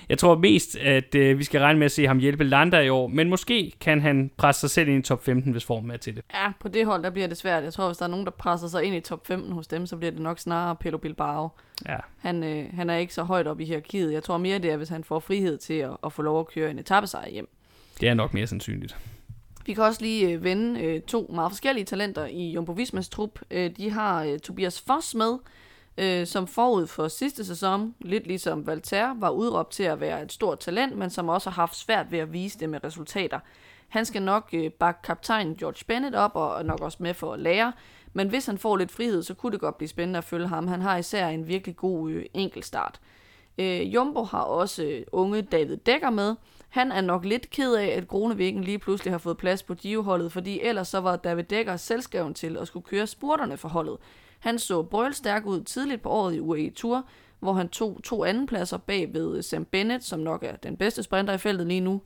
Jeg tror mest, at øh, vi skal regne med at se ham hjælpe Landa i år, men måske kan han presse sig selv ind i top 15, hvis formen er til det. Ja, på det hold, der bliver det svært. Jeg tror, hvis der er nogen, der presser sig ind i top 15 hos dem, så bliver det nok snarere Pelo Bilbao. Ja. Han, øh, han er ikke så højt op i hierarkiet. Jeg tror mere, det er, hvis han får frihed til at, at få lov at køre en etappesejr hjem. Det er nok mere sandsynligt. Vi kan også lige øh, vende øh, to meget forskellige talenter i Jumbo Vismas trup. Øh, de har øh, Tobias Foss med, øh, som forud for sidste sæson, lidt ligesom Valter, var udråbt til at være et stort talent, men som også har haft svært ved at vise det med resultater. Han skal nok øh, bakke kaptajn George Bennett op, og nok også med for at lære, men hvis han får lidt frihed, så kunne det godt blive spændende at følge ham. Han har især en virkelig god øh, enkeltstart. Øh, Jumbo har også øh, unge David Dækker med. Han er nok lidt ked af, at Gronevæggen lige pludselig har fået plads på Gio-holdet, fordi ellers så var David Dækker selvskreven til at skulle køre spurterne for holdet. Han så brølstærk ud tidligt på året i UAE Tour, hvor han tog to andenpladser bag ved Sam Bennett, som nok er den bedste sprinter i feltet lige nu.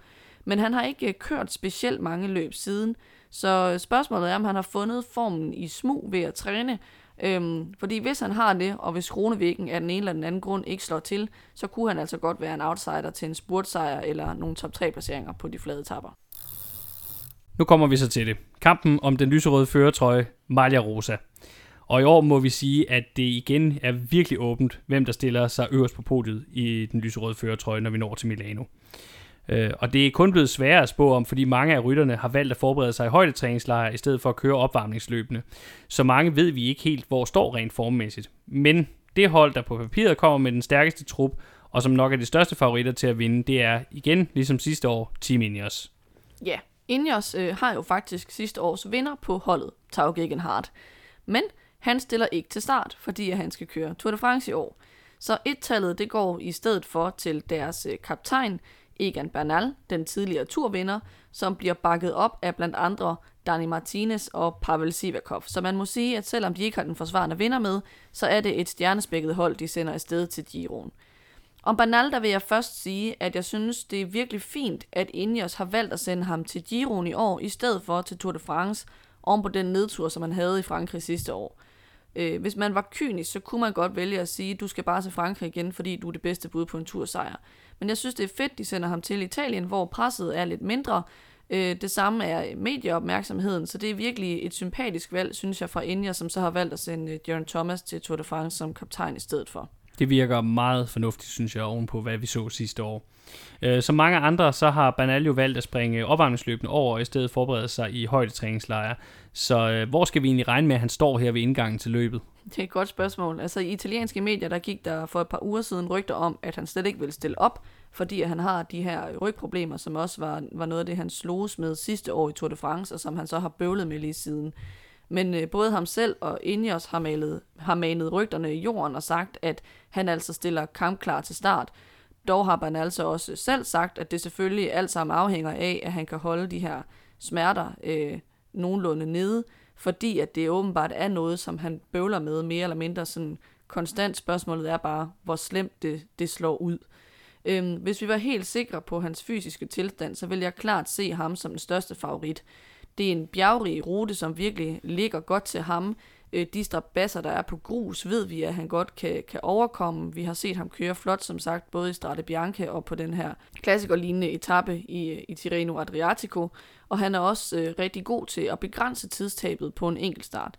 Men han har ikke øh, kørt specielt mange løb siden, så øh, spørgsmålet er, om han har fundet formen i smug ved at træne. Øhm, fordi hvis han har det, og hvis Kronevæggen af den ene eller den anden grund ikke slår til, så kunne han altså godt være en outsider til en spurtsejr eller nogle top 3 placeringer på de flade tapper. Nu kommer vi så til det. Kampen om den lyserøde føretrøje, Malia Rosa. Og i år må vi sige, at det igen er virkelig åbent, hvem der stiller sig øverst på podiet i den lyserøde føretrøje, når vi når til Milano. Øh, og det er kun blevet sværere at spå om, fordi mange af rytterne har valgt at forberede sig i højdetræningslejre, i stedet for at køre opvarmningsløbende. Så mange ved vi ikke helt, hvor står rent formmæssigt. Men det hold, der på papiret kommer med den stærkeste trup, og som nok er de største favoritter til at vinde, det er igen, ligesom sidste år, Team Ineos. Ja, Ineos øh, har jo faktisk sidste års vinder på holdet, Tau Gegenhardt. Men han stiller ikke til start, fordi han skal køre Tour de France i år. Så et-tallet det går i stedet for til deres øh, kaptajn, Egan Bernal, den tidligere turvinder, som bliver bakket op af blandt andre Dani Martinez og Pavel Sivakov. Så man må sige, at selvom de ikke har den forsvarende vinder med, så er det et stjernespækket hold, de sender afsted til Giroen. Om Bernal, der vil jeg først sige, at jeg synes, det er virkelig fint, at Ineos har valgt at sende ham til Giroen i år, i stedet for til Tour de France, oven på den nedtur, som han havde i Frankrig sidste år. Øh, hvis man var kynisk, så kunne man godt vælge at sige, du skal bare til Frankrig igen, fordi du er det bedste bud på en tursejr. Men jeg synes, det er fedt, de sender ham til Italien, hvor presset er lidt mindre. Øh, det samme er medieopmærksomheden, så det er virkelig et sympatisk valg, synes jeg, fra Inja, som så har valgt at sende øh, Jørgen Thomas til Tour de France som kaptajn i stedet for. Det virker meget fornuftigt, synes jeg, ovenpå hvad vi så sidste år. Øh, som mange andre, så har Banal jo valgt at springe opvarmningsløbene over, og i stedet forberede sig i højdetræningslejre. Så øh, hvor skal vi egentlig regne med, at han står her ved indgangen til løbet? Det er et godt spørgsmål. Altså i italienske medier, der gik der for et par uger siden rygter om, at han slet ikke ville stille op, fordi han har de her rygproblemer, som også var, var noget af det, han sloges med sidste år i Tour de France, og som han så har bøvlet med lige siden. Men øh, både ham selv og Ineos har, malet, har manet rygterne i jorden og sagt, at han altså stiller kampklar til start. Dog har han altså også selv sagt, at det selvfølgelig alt sammen afhænger af, at han kan holde de her smerter øh, nogenlunde nede, fordi at det åbenbart er noget, som han bøvler med mere eller mindre sådan konstant. Spørgsmålet er bare, hvor slemt det, det slår ud. Øhm, hvis vi var helt sikre på hans fysiske tilstand, så vil jeg klart se ham som den største favorit. Det er en bjergrig rute, som virkelig ligger godt til ham. Øh, de strabasser, der er på grus, ved vi, at han godt kan, kan overkomme. Vi har set ham køre flot, som sagt, både i Strade Bianche og på den her klassikerlignende etape i, i Tirreno Adriatico. Og han er også øh, rigtig god til at begrænse tidstabet på en enkelt start.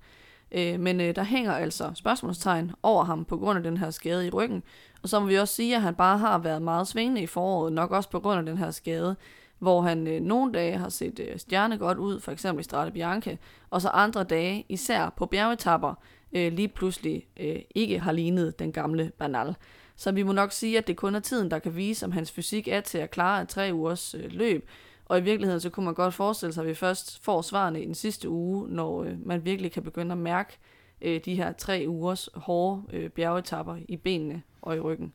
Øh, men øh, der hænger altså spørgsmålstegn over ham på grund af den her skade i ryggen. Og så må vi også sige, at han bare har været meget svingende i foråret, nok også på grund af den her skade hvor han øh, nogle dage har set øh, stjerne godt ud, for eksempel i Strade Bianche, og så andre dage, især på bjergetapper, øh, lige pludselig øh, ikke har lignet den gamle Banal. Så vi må nok sige, at det kun er tiden, der kan vise, om hans fysik er til at klare et tre ugers øh, løb, og i virkeligheden så kunne man godt forestille sig, at vi først får svarene i den sidste uge, når øh, man virkelig kan begynde at mærke øh, de her tre ugers hårde øh, bjergetapper i benene og i ryggen.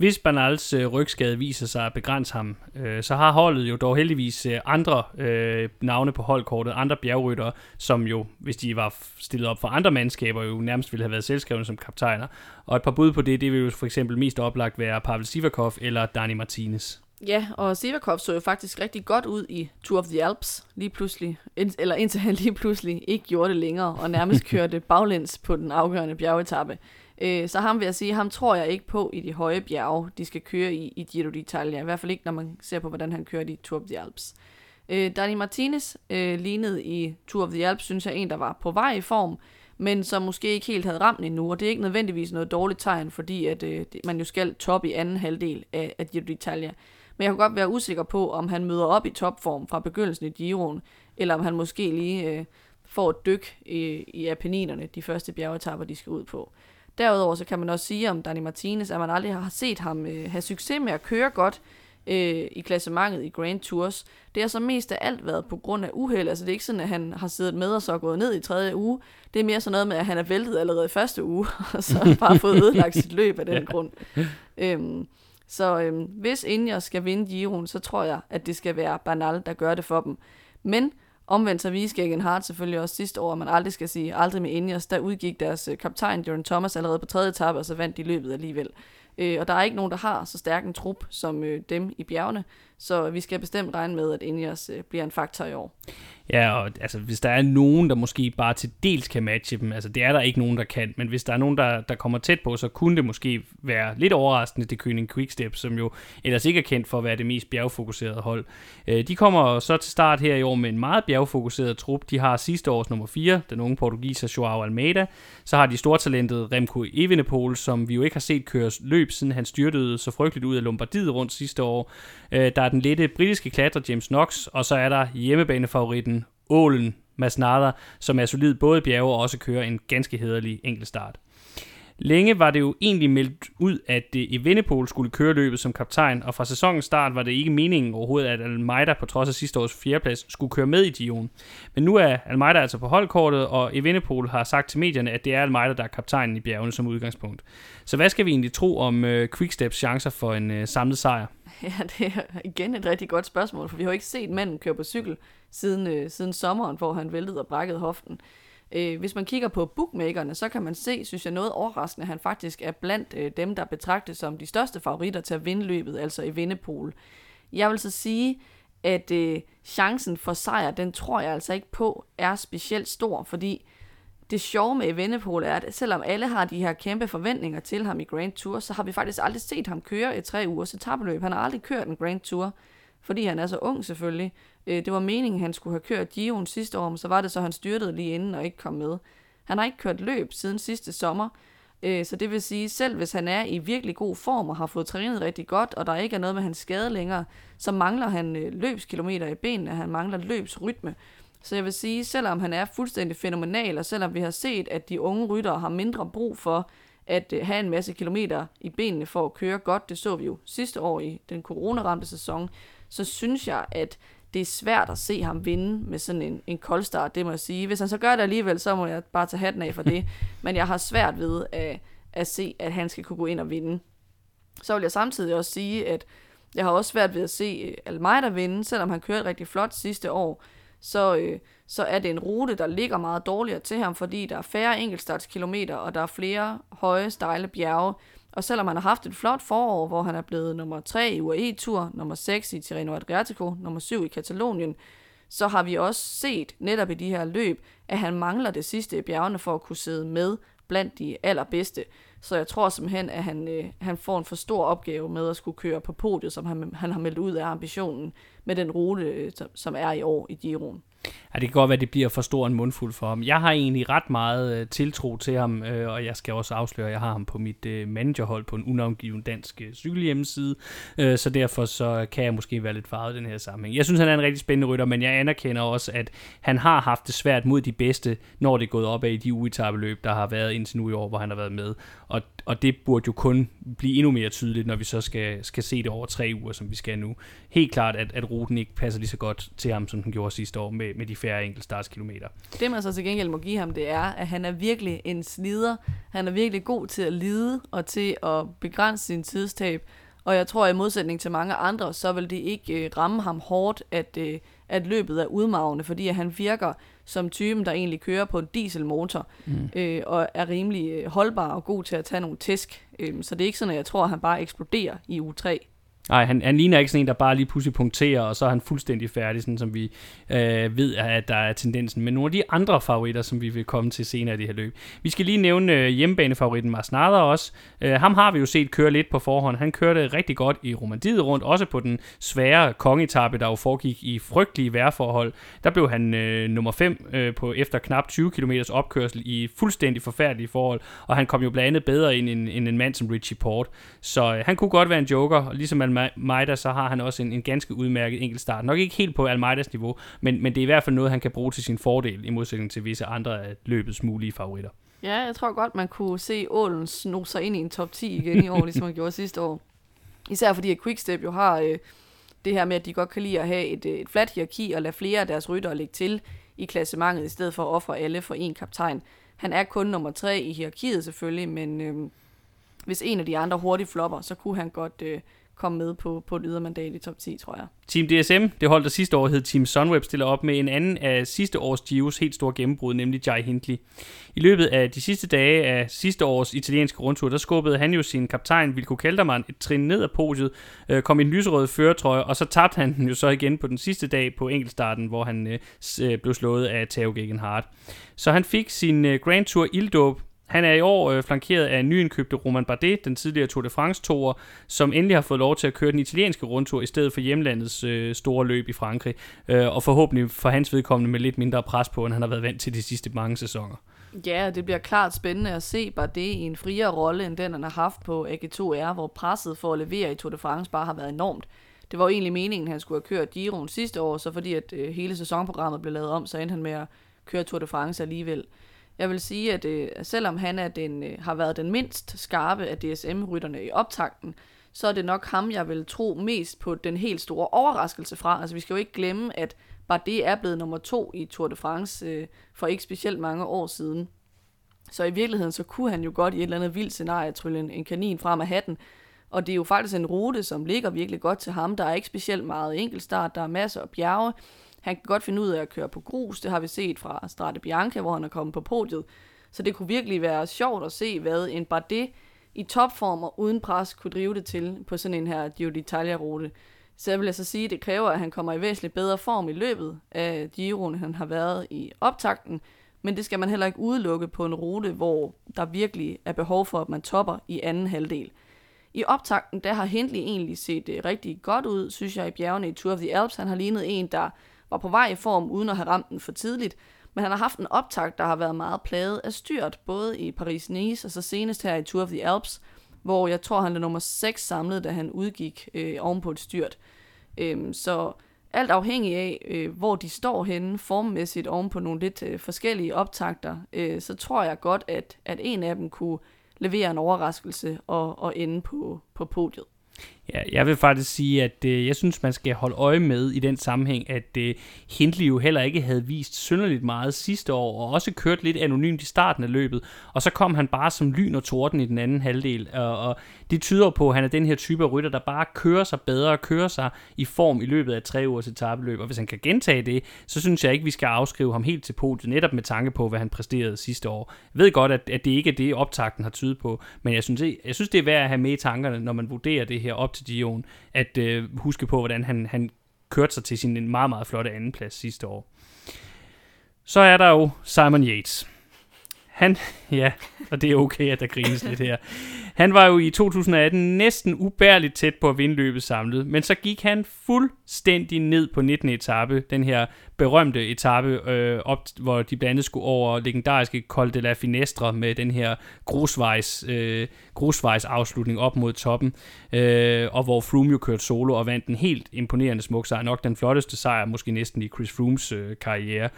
Hvis Bernals øh, rygskade viser sig at begrænse ham, øh, så har holdet jo dog heldigvis øh, andre øh, navne på holdkortet, andre bjergryttere, som jo, hvis de var stillet op for andre mandskaber, jo nærmest ville have været selvskrevne som kaptajner. Og et par bud på det, det vil jo for eksempel mest oplagt være Pavel Sivakov eller Dani Martinez. Ja, og Sivakov så jo faktisk rigtig godt ud i Tour of the Alps lige pludselig, eller indtil han lige pludselig ikke gjorde det længere, og nærmest kørte baglæns på den afgørende bjergetappe. Øh, så ham vil jeg sige, ham tror jeg ikke på i de høje bjerge, de skal køre i, i Giro d'Italia. I hvert fald ikke, når man ser på, hvordan han kører i Tour of the Alps. Øh, Dani Martinez øh, lignede i Tour of the Alps, synes jeg, en, der var på vej i form, men som måske ikke helt havde ramt endnu, og det er ikke nødvendigvis noget dårligt tegn, fordi at, øh, man jo skal top i anden halvdel af, af Giro d'Italia. Men jeg kan godt være usikker på, om han møder op i topform fra begyndelsen i Giroen, eller om han måske lige øh, får et dyk i, i Apenninerne, de første bjergetapper, de skal ud på. Derudover så kan man også sige om Dani Martinez, at man aldrig har set ham øh, have succes med at køre godt øh, i klassementet i Grand Tours. Det har så mest af alt været på grund af uheld. Altså det er ikke sådan, at han har siddet med og så gået ned i tredje uge. Det er mere sådan noget med, at han er væltet allerede i første uge, og så bare fået ødelagt sit løb af den grund. Øhm, så øhm, hvis Ineos skal vinde Giroen, så tror jeg, at det skal være Bernal, der gør det for dem. Men Omvendt så viste Gagan Hart selvfølgelig også sidste år, at man aldrig skal sige aldrig med Ineos. Der udgik deres øh, kaptajn, Jordan Thomas, allerede på tredje etape, og så vandt de løbet alligevel. Øh, og der er ikke nogen, der har så stærk en trup som øh, dem i bjergene, så vi skal bestemt regne med, at Ineos øh, bliver en faktor i år. Ja, og altså, hvis der er nogen, der måske bare til dels kan matche dem, altså det er der ikke nogen, der kan, men hvis der er nogen, der, der kommer tæt på, så kunne det måske være lidt overraskende, det Køning Quickstep, som jo ellers ikke er kendt for at være det mest bjergfokuserede hold. Øh, de kommer så til start her i år med en meget bjergfokuseret trup. De har sidste års nummer 4, den unge portugiser Joao Almeida. Så har de stortalentet Remco Evenepoel, som vi jo ikke har set køre løb, siden han styrtede så frygteligt ud af Lombardiet rundt sidste år. Øh, der er den lette britiske klatrer James Knox, og så er der hjemmebanefavoritten Ålen Masnada, som er solid både i bjerge og også kører en ganske hederlig enkeltstart. Længe var det jo egentlig meldt ud, at Evenepoel skulle køre løbet som kaptajn, og fra sæsonens start var det ikke meningen overhovedet, at Almeida på trods af sidste års fjerdeplads skulle køre med i Dion. Men nu er Almeida altså på holdkortet, og Evenepoel har sagt til medierne, at det er Almeida, der er kaptajnen i bjergene som udgangspunkt. Så hvad skal vi egentlig tro om øh, Quicksteps chancer for en øh, samlet sejr? Ja, det er igen et rigtig godt spørgsmål, for vi har jo ikke set manden køre på cykel siden, øh, siden sommeren, hvor han væltede og brækkede hoften. Øh, hvis man kigger på bookmakerne, så kan man se, synes jeg, noget overraskende, at han faktisk er blandt øh, dem, der betragtes som de største favoritter til at vinde løbet, altså i vindepol. Jeg vil så sige, at øh, chancen for sejr, den tror jeg altså ikke på, er specielt stor, fordi det sjove med Evenepoel er, at selvom alle har de her kæmpe forventninger til ham i Grand Tour, så har vi faktisk aldrig set ham køre et tre ugers etabeløb. Han har aldrig kørt en Grand Tour, fordi han er så ung selvfølgelig. Øh, det var meningen, at han skulle have kørt Giroen sidste år, men så var det så, at han styrtede lige inden og ikke kom med. Han har ikke kørt løb siden sidste sommer, øh, så det vil sige, selv hvis han er i virkelig god form og har fået trænet rigtig godt, og der ikke er noget med hans skade længere, så mangler han øh, løbskilometer i benene, han mangler løbsrytme. Så jeg vil sige, selvom han er fuldstændig fænomenal, og selvom vi har set, at de unge ryttere har mindre brug for at øh, have en masse kilometer i benene for at køre godt, det så vi jo sidste år i den coronaramte sæson, så synes jeg, at det er svært at se ham vinde med sådan en, en koldstart, det må jeg sige. Hvis han så gør det alligevel, så må jeg bare tage hatten af for det. Men jeg har svært ved at, at se, at han skal kunne gå ind og vinde. Så vil jeg samtidig også sige, at jeg har også svært ved at se Almeida vinde, selvom han kørte rigtig flot sidste år. Så, øh, så er det en rute, der ligger meget dårligere til ham, fordi der er færre enkeltstartskilometer, og der er flere høje, stejle bjerge. Og selvom han har haft et flot forår, hvor han er blevet nummer 3 i UAE-tur, nummer 6 i Tirreno Adriatico, nummer 7 i Katalonien, så har vi også set netop i de her løb, at han mangler det sidste i bjergene for at kunne sidde med blandt de allerbedste. Så jeg tror simpelthen, at han, øh, han får en for stor opgave med at skulle køre på podiet, som han, han har meldt ud af ambitionen med den rute, øh, som er i år i Giroen. Ja, det kan godt være, at det bliver for stor en mundfuld for ham. Jeg har egentlig ret meget øh, tiltro til ham, øh, og jeg skal også afsløre, at jeg har ham på mit øh, managerhold på en unavngiven dansk øh, cykelhjemmeside, øh, så derfor så kan jeg måske være lidt farvet i den her sammenhæng. Jeg synes, han er en rigtig spændende rytter, men jeg anerkender også, at han har haft det svært mod de bedste, når det er gået op af i de uetabeløb, der har været indtil nu i år, hvor han har været med. Og, og det burde jo kun blive endnu mere tydeligt, når vi så skal, skal se det over tre uger, som vi skal nu. Helt klart, at, at ruten ikke passer lige så godt til ham, som den gjorde sidste år med, med de færre enkeltstartskilometer. Det man så til gengæld må give ham, det er, at han er virkelig en slider. Han er virkelig god til at lide og til at begrænse sin tidstab. Og jeg tror, at i modsætning til mange andre, så vil det ikke øh, ramme ham hårdt, at, øh, at løbet er udmagende, fordi at han virker som typen, der egentlig kører på en dieselmotor, mm. øh, og er rimelig øh, holdbar og god til at tage nogle tæsk. Øh, så det er ikke sådan, at jeg tror, at han bare eksploderer i u 3. Nej, han, han ligner ikke sådan en, der bare lige pludselig punkterer, og så er han fuldstændig færdig, sådan som vi øh, ved, at der er tendensen. Men nogle af de andre favoritter, som vi vil komme til senere i det her løb. Vi skal lige nævne øh, hjemmebanefavoritten Marsnada også. Øh, ham har vi jo set køre lidt på forhånd. Han kørte rigtig godt i Romandiet rundt, også på den svære kongetappe, der jo foregik i frygtelige vejrforhold. Der blev han øh, nummer 5 øh, på efter knap 20 km opkørsel i fuldstændig forfærdelige forhold, og han kom jo blandt andet bedre ind end, end en mand som Richie Port. Så øh, han kunne godt være en joker, ligesom man Almeida, så har han også en, en ganske udmærket enkeltstart. Nok ikke helt på Almeidas niveau, men, men det er i hvert fald noget, han kan bruge til sin fordel, i modsætning til visse andre af løbets mulige favoritter. Ja, jeg tror godt, man kunne se Ålen sno sig ind i en top 10 igen i år, ligesom han gjorde sidste år. Især fordi at Quickstep jo har øh, det her med, at de godt kan lide at have et, øh, et fladt hierarki og lade flere af deres ryttere lægge til i klassementet, i stedet for at ofre alle for en kaptajn. Han er kun nummer tre i hierarkiet selvfølgelig, men øh, hvis en af de andre hurtigt flopper, så kunne han godt øh, komme med på, på et ydermandat i top 10, tror jeg. Team DSM, det hold, der sidste år hed Team Sunweb, stiller op med en anden af sidste års Gios helt store gennembrud, nemlig Jai Hindley. I løbet af de sidste dage af sidste års italienske rundtur, der skubbede han jo sin kaptajn, Vilko Keltermann, et trin ned af podiet, øh, kom i en lyserød føretrøje, og så tabte han den jo så igen på den sidste dag på enkeltstarten, hvor han øh, øh blev slået af Tao Gegenhardt. Så han fik sin øh, Grand Tour ilddåb han er i år øh, flankeret af nyindkøbte Roman Bardet, den tidligere Tour de france tour som endelig har fået lov til at køre den italienske rundtur i stedet for hjemlandets øh, store løb i Frankrig, øh, og forhåbentlig for hans vedkommende med lidt mindre pres på, end han har været vant til de sidste mange sæsoner. Ja, det bliver klart spændende at se Bardet i en friere rolle, end den han har haft på AG2R, hvor presset for at levere i Tour de France bare har været enormt. Det var jo egentlig meningen, at han skulle have kørt Giroen sidste år, så fordi at øh, hele sæsonprogrammet blev lavet om, så endte han med at køre Tour de France alligevel. Jeg vil sige, at øh, selvom han er den, øh, har været den mindst skarpe af DSM-rytterne i optakten, så er det nok ham, jeg vil tro mest på den helt store overraskelse fra. Altså vi skal jo ikke glemme, at bare det er blevet nummer to i Tour de France øh, for ikke specielt mange år siden. Så i virkeligheden, så kunne han jo godt i et eller andet vildt scenarie trylle en, en kanin frem af hatten. Og det er jo faktisk en rute, som ligger virkelig godt til ham. Der er ikke specielt meget enkeltstart, der er masser af bjerge. Han kan godt finde ud af at køre på grus, det har vi set fra Strade Bianca, hvor han er kommet på podiet. Så det kunne virkelig være sjovt at se, hvad en Bardet i topform og uden pres kunne drive det til på sådan en her Giro d'Italia-rute. Så jeg vil altså sige, at det kræver, at han kommer i væsentligt bedre form i løbet af Giroen, han har været i optakten, men det skal man heller ikke udelukke på en rute, hvor der virkelig er behov for, at man topper i anden halvdel. I optakten, der har Hindley egentlig set øh, rigtig godt ud, synes jeg, i bjergene i Tour of the Alps. Han har lignet en, der var på vej i form uden at have ramt den for tidligt, men han har haft en optakt, der har været meget plaget af styrt, både i Paris-Nice og så senest her i Tour of the Alps, hvor jeg tror, han er nummer 6 samlet, da han udgik øh, ovenpå et styrt. Øhm, så alt afhængig af, øh, hvor de står henne formmæssigt oven på nogle lidt øh, forskellige optakter, øh, så tror jeg godt, at, at en af dem kunne levere en overraskelse og, og ende på, på podiet. Ja, jeg vil faktisk sige, at øh, jeg synes, man skal holde øje med i den sammenhæng, at øh, Hindley jo heller ikke havde vist synderligt meget sidste år, og også kørt lidt anonymt i starten af løbet, og så kom han bare som lyn og torden i den anden halvdel, og, og det tyder på, at han er den her type af rytter, der bare kører sig bedre og kører sig i form i løbet af tre ugers etabeløb, og hvis han kan gentage det, så synes jeg ikke, vi skal afskrive ham helt til podiet, netop med tanke på, hvad han præsterede sidste år. Jeg ved godt, at, at det ikke er det, optakten har tydet på, men jeg synes, jeg synes, det er værd at have med i tankerne, når man vurderer det her op til Gion, at øh, huske på, hvordan han, han kørte sig til sin meget, meget flotte andenplads sidste år. Så er der jo Simon Yates. Han, ja, og det er okay, at der grines lidt her. Han var jo i 2018 næsten ubærligt tæt på at vinde løbet samlet, men så gik han fuldstændig ned på 19. etape, den her berømte etape, øh, op, hvor de blandt andet skulle over legendariske Col de la Finestre med den her grusvejs, øh, grusvejs afslutning op mod toppen, øh, og hvor Froome jo kørte solo og vandt en helt imponerende smuk sejr, nok den flotteste sejr, måske næsten i Chris Froomes øh, karriere.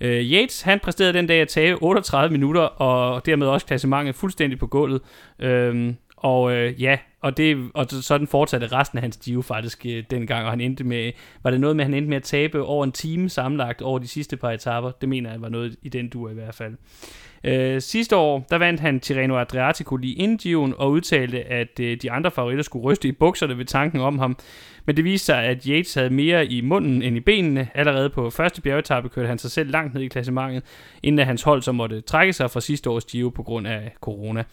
Øh, Yates, han præsterede den dag at tage 38 minutter, og dermed også klassementet fuldstændig på gulvet. Øh, og øh, ja, og, det, og sådan fortsatte resten af hans Giro faktisk øh, dengang, og han endte med, var det noget med, at han endte med at tabe over en time sammenlagt over de sidste par etaper. Det mener jeg var noget i den dur i hvert fald. Øh, sidste år, der vandt han Tirreno Adriatico lige inden og udtalte, at øh, de andre favoritter skulle ryste i bukserne ved tanken om ham. Men det viste sig, at Yates havde mere i munden end i benene. Allerede på første bjergetappe kørte han sig selv langt ned i klassementet, inden hans hold så måtte trække sig fra sidste års Giro på grund af corona.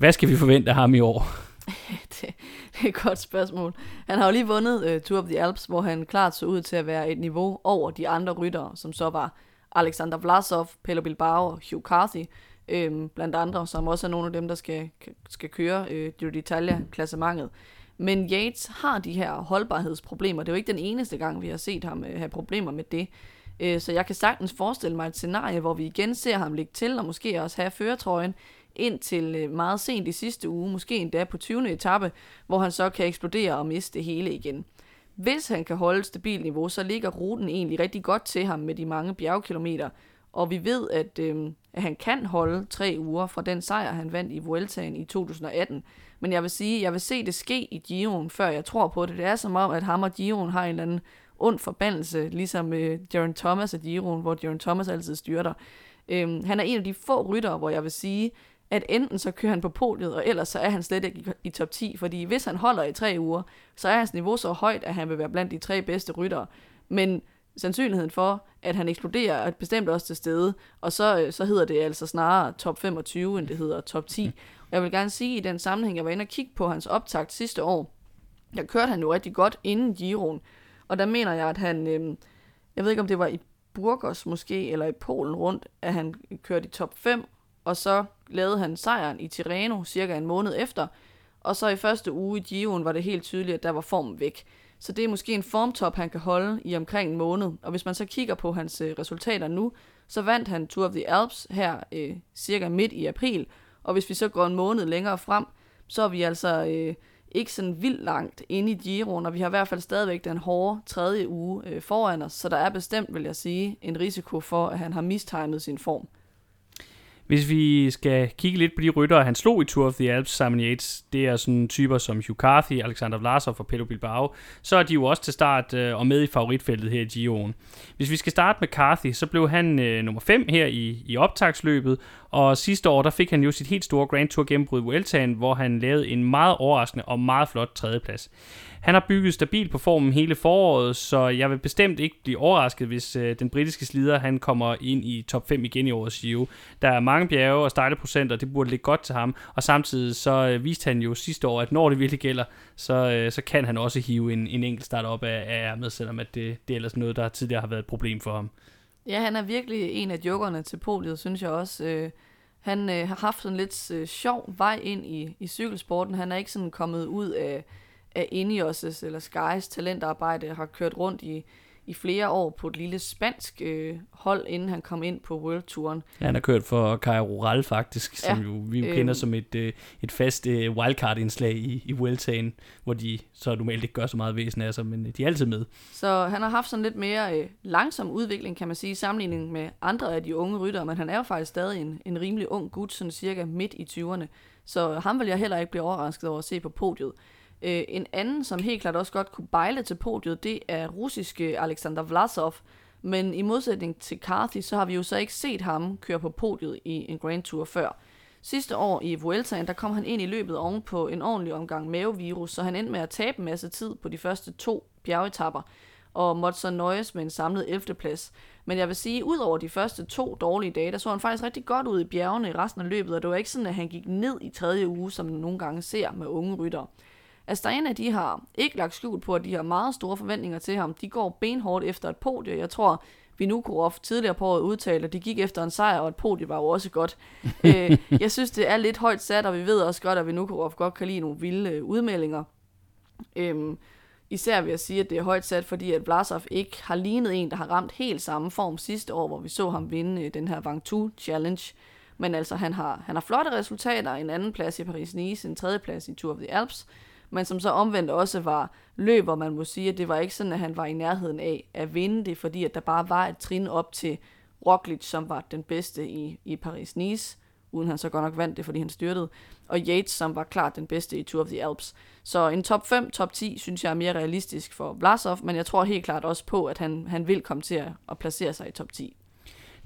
Hvad skal vi forvente af ham i år? det, det er et godt spørgsmål. Han har jo lige vundet uh, Tour of the Alps, hvor han klart så ud til at være et niveau over de andre ryttere, som så var Alexander Vlasov, Pelle Bilbao og Hugh Carthy, øhm, blandt andre, som også er nogle af dem, der skal, skal køre øh, Giro d'Italia-klassementet. Men Yates har de her holdbarhedsproblemer. Det er jo ikke den eneste gang, vi har set ham øh, have problemer med det. Øh, så jeg kan sagtens forestille mig et scenarie, hvor vi igen ser ham ligge til, og måske også have føretrøjen, indtil øh, meget sent i sidste uge, måske endda på 20. etape, hvor han så kan eksplodere og miste det hele igen. Hvis han kan holde et stabilt niveau, så ligger ruten egentlig rigtig godt til ham med de mange bjergkilometer, og vi ved, at, øh, at han kan holde tre uger fra den sejr, han vandt i Vueltaen i 2018. Men jeg vil sige, jeg vil se det ske i Giroen, før jeg tror på det. Det er som om, at ham og Giroen har en eller anden ond forbandelse, ligesom med øh, Jaron Thomas og Giroen, hvor Jaron Thomas altid styrter. Øhm, han er en af de få ryttere, hvor jeg vil sige, at enten så kører han på podiet, og ellers så er han slet ikke i, top 10, fordi hvis han holder i tre uger, så er hans niveau så højt, at han vil være blandt de tre bedste ryttere. Men sandsynligheden for, at han eksploderer, er bestemt også til stede, og så, så hedder det altså snarere top 25, end det hedder top 10. Mm. Jeg vil gerne sige, at i den sammenhæng, jeg var inde og kigge på hans optakt sidste år, der kørte han jo rigtig godt inden Giroen, og der mener jeg, at han, øh, jeg ved ikke om det var i Burgos måske, eller i Polen rundt, at han kørte i top 5, og så lavede han sejren i Tirreno cirka en måned efter, og så i første uge i Giroen var det helt tydeligt, at der var formen væk. Så det er måske en formtop, han kan holde i omkring en måned. Og hvis man så kigger på hans øh, resultater nu, så vandt han Tour of the Alps her øh, cirka midt i april. Og hvis vi så går en måned længere frem, så er vi altså øh, ikke sådan vildt langt inde i Giroen, og vi har i hvert fald stadigvæk den hårde tredje uge øh, foran os. Så der er bestemt, vil jeg sige, en risiko for, at han har mistimet sin form. Hvis vi skal kigge lidt på de ryttere, han slog i Tour of the Alps, Simon Yates, det er sådan typer som Hugh Carthy, Alexander Vlasov og Pedro Bilbao, så er de jo også til start øh, og med i favoritfeltet her i Giroen. Hvis vi skal starte med Carthy, så blev han øh, nummer 5 her i, i optagsløbet, og sidste år, der fik han jo sit helt store Grand Tour gennembrud i Vueltaen, hvor han lavede en meget overraskende og meget flot tredjeplads. Han har bygget stabil på formen hele foråret, så jeg vil bestemt ikke blive overrasket, hvis øh, den britiske slider han kommer ind i top 5 igen i årets Giro. Der er mange bjerge og stejle procenter, det burde ligge godt til ham, og samtidig så øh, viste han jo sidste år, at når det virkelig gælder, så, øh, så kan han også hive en, en enkelt start op af, af ærmet, selvom at det, det er ellers noget, der tidligere har været et problem for ham. Ja, han er virkelig en af jokerne til podiet, synes jeg også. Øh, han øh, har haft en lidt øh, sjov vej ind i, i cykelsporten. Han er ikke sådan kommet ud af, af Ineos' eller Skys talentarbejde, har kørt rundt i, i flere år på et lille spansk øh, hold, inden han kom ind på World Touren. Ja, han har kørt for Kai Rural faktisk, som ja, jo, vi jo øh, kender som et, øh, et fast øh, wildcard-indslag i, i Vueltaen, hvor de så normalt ikke gør så meget væsen af sig, men øh, de er altid med. Så han har haft sådan lidt mere øh, langsom udvikling, kan man sige, i sammenligning med andre af de unge ryttere, men han er jo faktisk stadig en, en rimelig ung gut, sådan cirka midt i 20'erne. Så ham vil jeg heller ikke blive overrasket over at se på podiet. Øh, en anden, som helt klart også godt kunne bejle til podiet, det er russiske Alexander Vlasov. Men i modsætning til Carthy, så har vi jo så ikke set ham køre på podiet i en Grand Tour før. Sidste år i Vueltaen, der kom han ind i løbet oven på en ordentlig omgang mavevirus, så han endte med at tabe en masse tid på de første to bjergetapper, og måtte så nøjes med en samlet 11. plads. Men jeg vil sige, ud over de første to dårlige dage, der så han faktisk rigtig godt ud i bjergene i resten af løbet, og det var ikke sådan, at han gik ned i tredje uge, som man nogle gange ser med unge ryttere. Astana, de har ikke lagt skjul på, at de har meget store forventninger til ham. De går benhårdt efter et podie. Jeg tror, Vinukurov tidligere på året udtalte, at de gik efter en sejr, og et podie var jo også godt. øh, jeg synes, det er lidt højt sat, og vi ved også godt, at Vinukurov godt kan lide nogle vilde øh, udmeldinger. Øhm, især vil jeg sige, at det er højt sat, fordi at Vlasov ikke har lignet en, der har ramt helt samme form sidste år, hvor vi så ham vinde øh, den her Vangtu Challenge. Men altså, han har, han har flotte resultater, en anden plads i Paris-Nice, en tredje plads i Tour of the Alps, men som så omvendt også var løb, hvor man må sige, at det var ikke sådan, at han var i nærheden af at vinde det, fordi at der bare var et trin op til Roglic, som var den bedste i, i Paris-Nice, uden han så godt nok vandt det, fordi han styrtede, og Yates, som var klart den bedste i Tour of the Alps. Så en top 5, top 10, synes jeg er mere realistisk for Vlasov, men jeg tror helt klart også på, at han, han vil komme til at, at placere sig i top 10.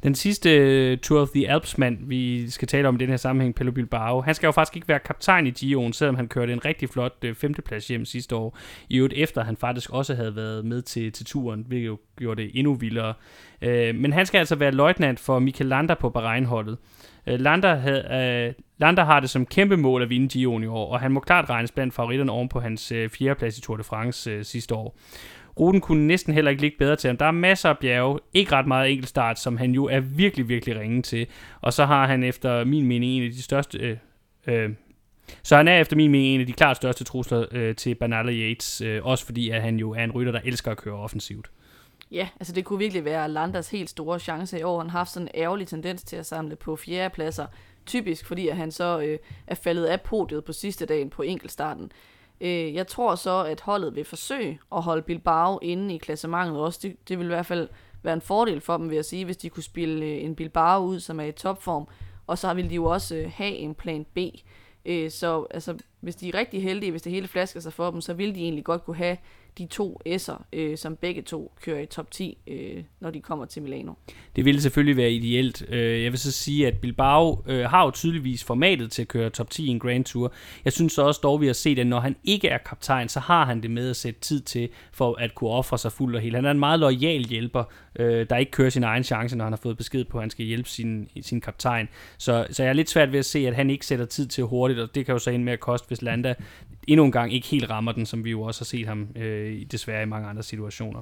Den sidste øh, Tour of the Alps-mand, vi skal tale om i den her sammenhæng, Pello Bilbao, han skal jo faktisk ikke være kaptajn i Gio'en, selvom han kørte en rigtig flot øh, femteplads hjem sidste år. I øvrigt efter han faktisk også havde været med til, til turen, hvilket jo gjorde det endnu vildere. Øh, men han skal altså være løjtnant for Michael Lander på Bahrein-holdet. Øh, Lander, havde, øh, Lander har det som kæmpe mål at vinde Gio'en i år, og han må klart regnes blandt favoritterne oven på hans fjerdeplads i Tour de France sidste år. Ruten kunne næsten heller ikke ligge bedre til ham. Der er masser af bjerge, ikke ret meget enkeltstart, som han jo er virkelig, virkelig ringe til. Og så har han efter min mening en af de største... Øh, øh, så han er efter min mening en af de klart største trusler øh, til Bernal Yates, øh, også fordi at han jo er en rytter, der elsker at køre offensivt. Ja, altså det kunne virkelig være Landers helt store chance i år. Han har haft sådan en ærgerlig tendens til at samle på fjerdepladser, typisk fordi at han så øh, er faldet af podiet på sidste dagen på enkeltstarten. Øh, jeg tror så, at holdet vil forsøge at holde Bilbao inde i klassementet også. Det, det vil i hvert fald være en fordel for dem, vil jeg sige, hvis de kunne spille øh, en Bilbao ud, som er i topform. Og så vil de jo også øh, have en plan B. Øh, så altså, hvis de er rigtig heldige, hvis det hele flasker sig for dem, så vil de egentlig godt kunne have de to S'er, øh, som begge to kører i top 10, øh, når de kommer til Milano. Det ville selvfølgelig være ideelt. Øh, jeg vil så sige, at Bilbao øh, har jo tydeligvis formatet til at køre top 10 i en Grand Tour. Jeg synes så også dog, vi har set, at når han ikke er kaptajn, så har han det med at sætte tid til, for at kunne ofre sig fuldt og helt. Han er en meget lojal hjælper, øh, der ikke kører sin egen chance, når han har fået besked på, at han skal hjælpe sin, sin kaptajn. Så, så jeg er lidt svært ved at se, at han ikke sætter tid til hurtigt, og det kan jo så ende med at koste, hvis Landa endnu en gang ikke helt rammer den, som vi jo også har set ham øh, desværre i mange andre situationer.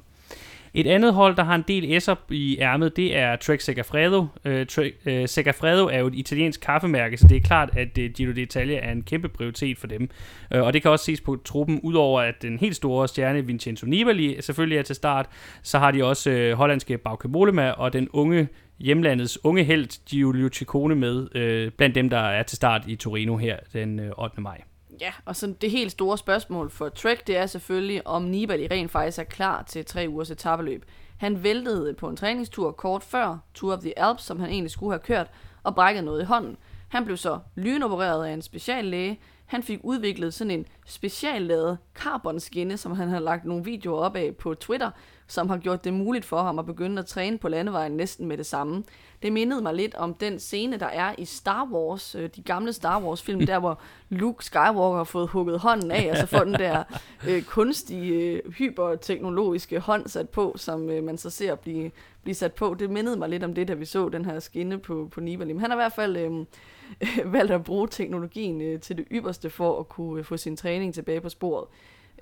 Et andet hold, der har en del S'er i ærmet, det er Trek Segafredo. Øh, Trek, øh, Segafredo er jo et italiensk kaffemærke, så det er klart, at øh, Giro d'Italia er en kæmpe prioritet for dem. Øh, og det kan også ses på truppen, udover at den helt store stjerne Vincenzo Nibali selvfølgelig er til start, så har de også øh, hollandske Bauke Mollema og den unge hjemlandets unge held Giulio Ciccone med, øh, blandt dem, der er til start i Torino her den øh, 8. maj. Ja, og så det helt store spørgsmål for Trek, det er selvfølgelig, om Nibali rent faktisk er klar til tre ugers etabeløb. Han væltede på en træningstur kort før Tour of the Alps, som han egentlig skulle have kørt, og brækkede noget i hånden. Han blev så lynopereret af en speciallæge. Han fik udviklet sådan en speciallavet carbonskinne, som han har lagt nogle videoer op af på Twitter, som har gjort det muligt for ham at begynde at træne på landevejen næsten med det samme. Det mindede mig lidt om den scene, der er i Star Wars, øh, de gamle Star Wars-film, der hvor Luke Skywalker har fået hugget hånden af, og så får den der øh, kunstige, øh, hyperteknologiske hånd sat på, som øh, man så ser blive, blive sat på. Det mindede mig lidt om det, da vi så den her skinne på, på Nibali. Men han har i hvert fald øh, valgt at bruge teknologien øh, til det ypperste for at kunne øh, få sin træning tilbage på sporet.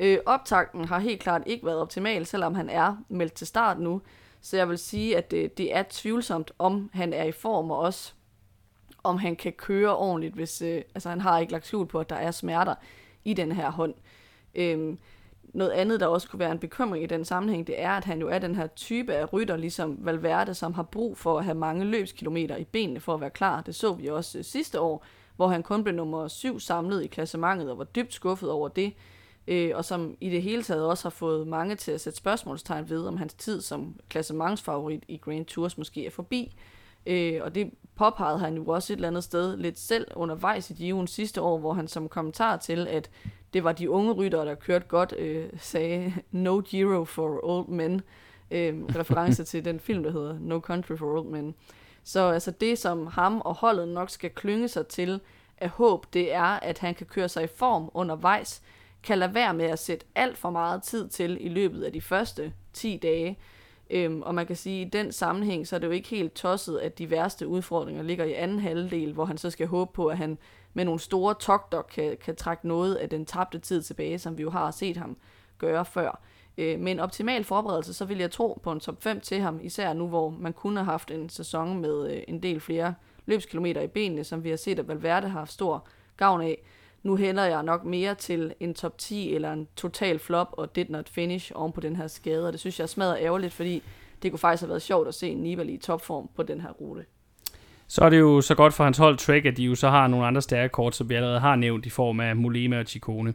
Øh, optakten har helt klart ikke været optimal, selvom han er meldt til start nu. Så jeg vil sige, at det, det er tvivlsomt, om han er i form, og også om han kan køre ordentligt, hvis øh, altså, han har ikke lagt skjul på, at der er smerter i den her hånd. Øhm, noget andet, der også kunne være en bekymring i den sammenhæng, det er, at han jo er den her type af rytter, ligesom Valverde, som har brug for at have mange løbskilometer i benene for at være klar. Det så vi også øh, sidste år, hvor han kun blev nummer syv samlet i klassementet og var dybt skuffet over det øh, og som i det hele taget også har fået mange til at sætte spørgsmålstegn ved, om hans tid som klassementsfavorit i Grand Tours måske er forbi. Øh, og det påpegede han jo også et eller andet sted lidt selv undervejs i Giroen sidste år, hvor han som kommentar til, at det var de unge ryttere, der kørte godt, øh, sagde No Giro for Old Men, øh, reference til den film, der hedder No Country for Old Men. Så altså det, som ham og holdet nok skal klynge sig til af håb, det er, at han kan køre sig i form undervejs, kan lade være med at sætte alt for meget tid til i løbet af de første 10 dage. Øhm, og man kan sige, at i den sammenhæng, så er det jo ikke helt tosset, at de værste udfordringer ligger i anden halvdel, hvor han så skal håbe på, at han med nogle store togter kan, kan trække noget af den tabte tid tilbage, som vi jo har set ham gøre før. Øh, med en optimal forberedelse, så vil jeg tro på en top 5 til ham, især nu, hvor man kunne have haft en sæson med øh, en del flere løbskilometer i benene, som vi har set, at Valverde har haft stor gavn af. Nu hælder jeg nok mere til en top 10 eller en total flop og did not finish oven på den her skade, og det synes jeg er smadret ærgerligt, fordi det kunne faktisk have været sjovt at se Nibali i topform på den her rute. Så er det jo så godt for hans hold Trek, at de jo så har nogle andre stærke kort, som vi allerede har nævnt i form af Molema og Chicone.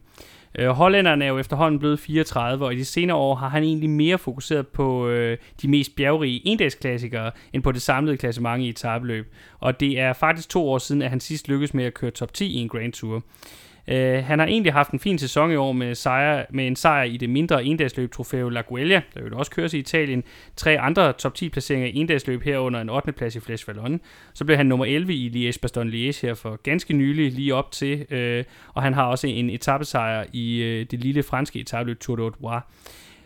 Øh, hollænderne er jo efterhånden blevet 34, og i de senere år har han egentlig mere fokuseret på øh, de mest bjergrige endagsklassikere, end på det samlede klassement i etabeløb. Og det er faktisk to år siden, at han sidst lykkedes med at køre top 10 i en Grand Tour. Uh, han har egentlig haft en fin sæson i år med, sejr, med en sejr i det mindre endagsløb Trofeo La Guelia, der jo også køres i Italien. Tre andre top 10 placeringer i endagsløb herunder en 8. plads i Flash Vallon. Så blev han nummer 11 i Liège-Bastogne-Liège her for ganske nylig lige op til, øh, og han har også en etappesejr i øh, det lille franske etabløb Tour de Haute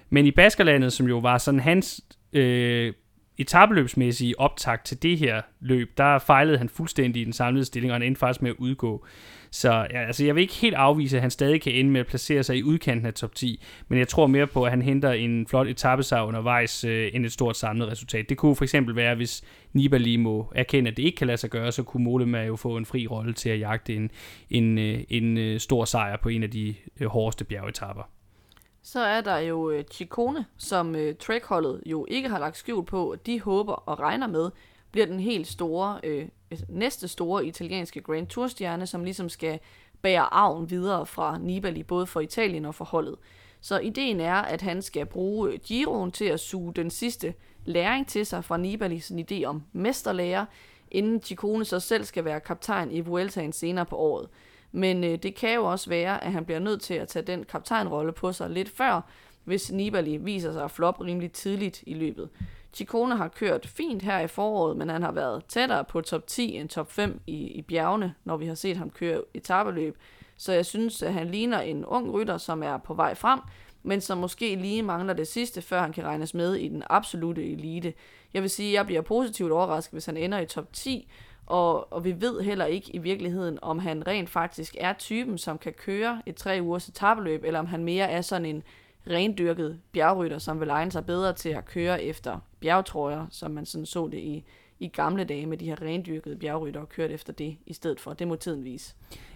Men i Baskerlandet, som jo var sådan hans øh, etabeløbsmæssige optakt til det her løb, der fejlede han fuldstændig i den samlede stilling, og han endte faktisk med at udgå. Så ja, altså, jeg vil ikke helt afvise, at han stadig kan ende med at placere sig i udkanten af top 10, men jeg tror mere på, at han henter en flot etappesejr undervejs øh, end et stort samlet resultat. Det kunne for eksempel være, hvis Nibali må erkende, at det ikke kan lade sig gøre, så kunne Mollema jo få en fri rolle til at jagte en, en, øh, en, en stor sejr på en af de øh, hårdeste bjergetapper. Så er der jo Chikone, Chicone, som øh, trackholdet jo ikke har lagt skjul på, at de håber og regner med, bliver den helt store, øh, altså næste store italienske Grand Tour-stjerne, som ligesom skal bære arven videre fra Nibali, både for Italien og for holdet. Så ideen er, at han skal bruge Giroen til at suge den sidste læring til sig fra Nibali, idé om mesterlærer, inden Ciccone så selv skal være kaptajn i Vueltaen senere på året. Men øh, det kan jo også være, at han bliver nødt til at tage den kaptajnrolle på sig lidt før, hvis Nibali viser sig at flop rimelig tidligt i løbet. Chikone har kørt fint her i foråret, men han har været tættere på top 10 end top 5 i, i bjergene, når vi har set ham køre etabeløb. Så jeg synes, at han ligner en ung rytter, som er på vej frem, men som måske lige mangler det sidste, før han kan regnes med i den absolute elite. Jeg vil sige, at jeg bliver positivt overrasket, hvis han ender i top 10, og, og vi ved heller ikke i virkeligheden, om han rent faktisk er typen, som kan køre et tre ugers etabeløb, eller om han mere er sådan en rendyrket bjergrytter, som vil egne sig bedre til at køre efter bjergtrøjer, som man sådan så det i, i gamle dage med de her rendyrkede bjergrytter og kørt efter det i stedet for. Det må tiden vise.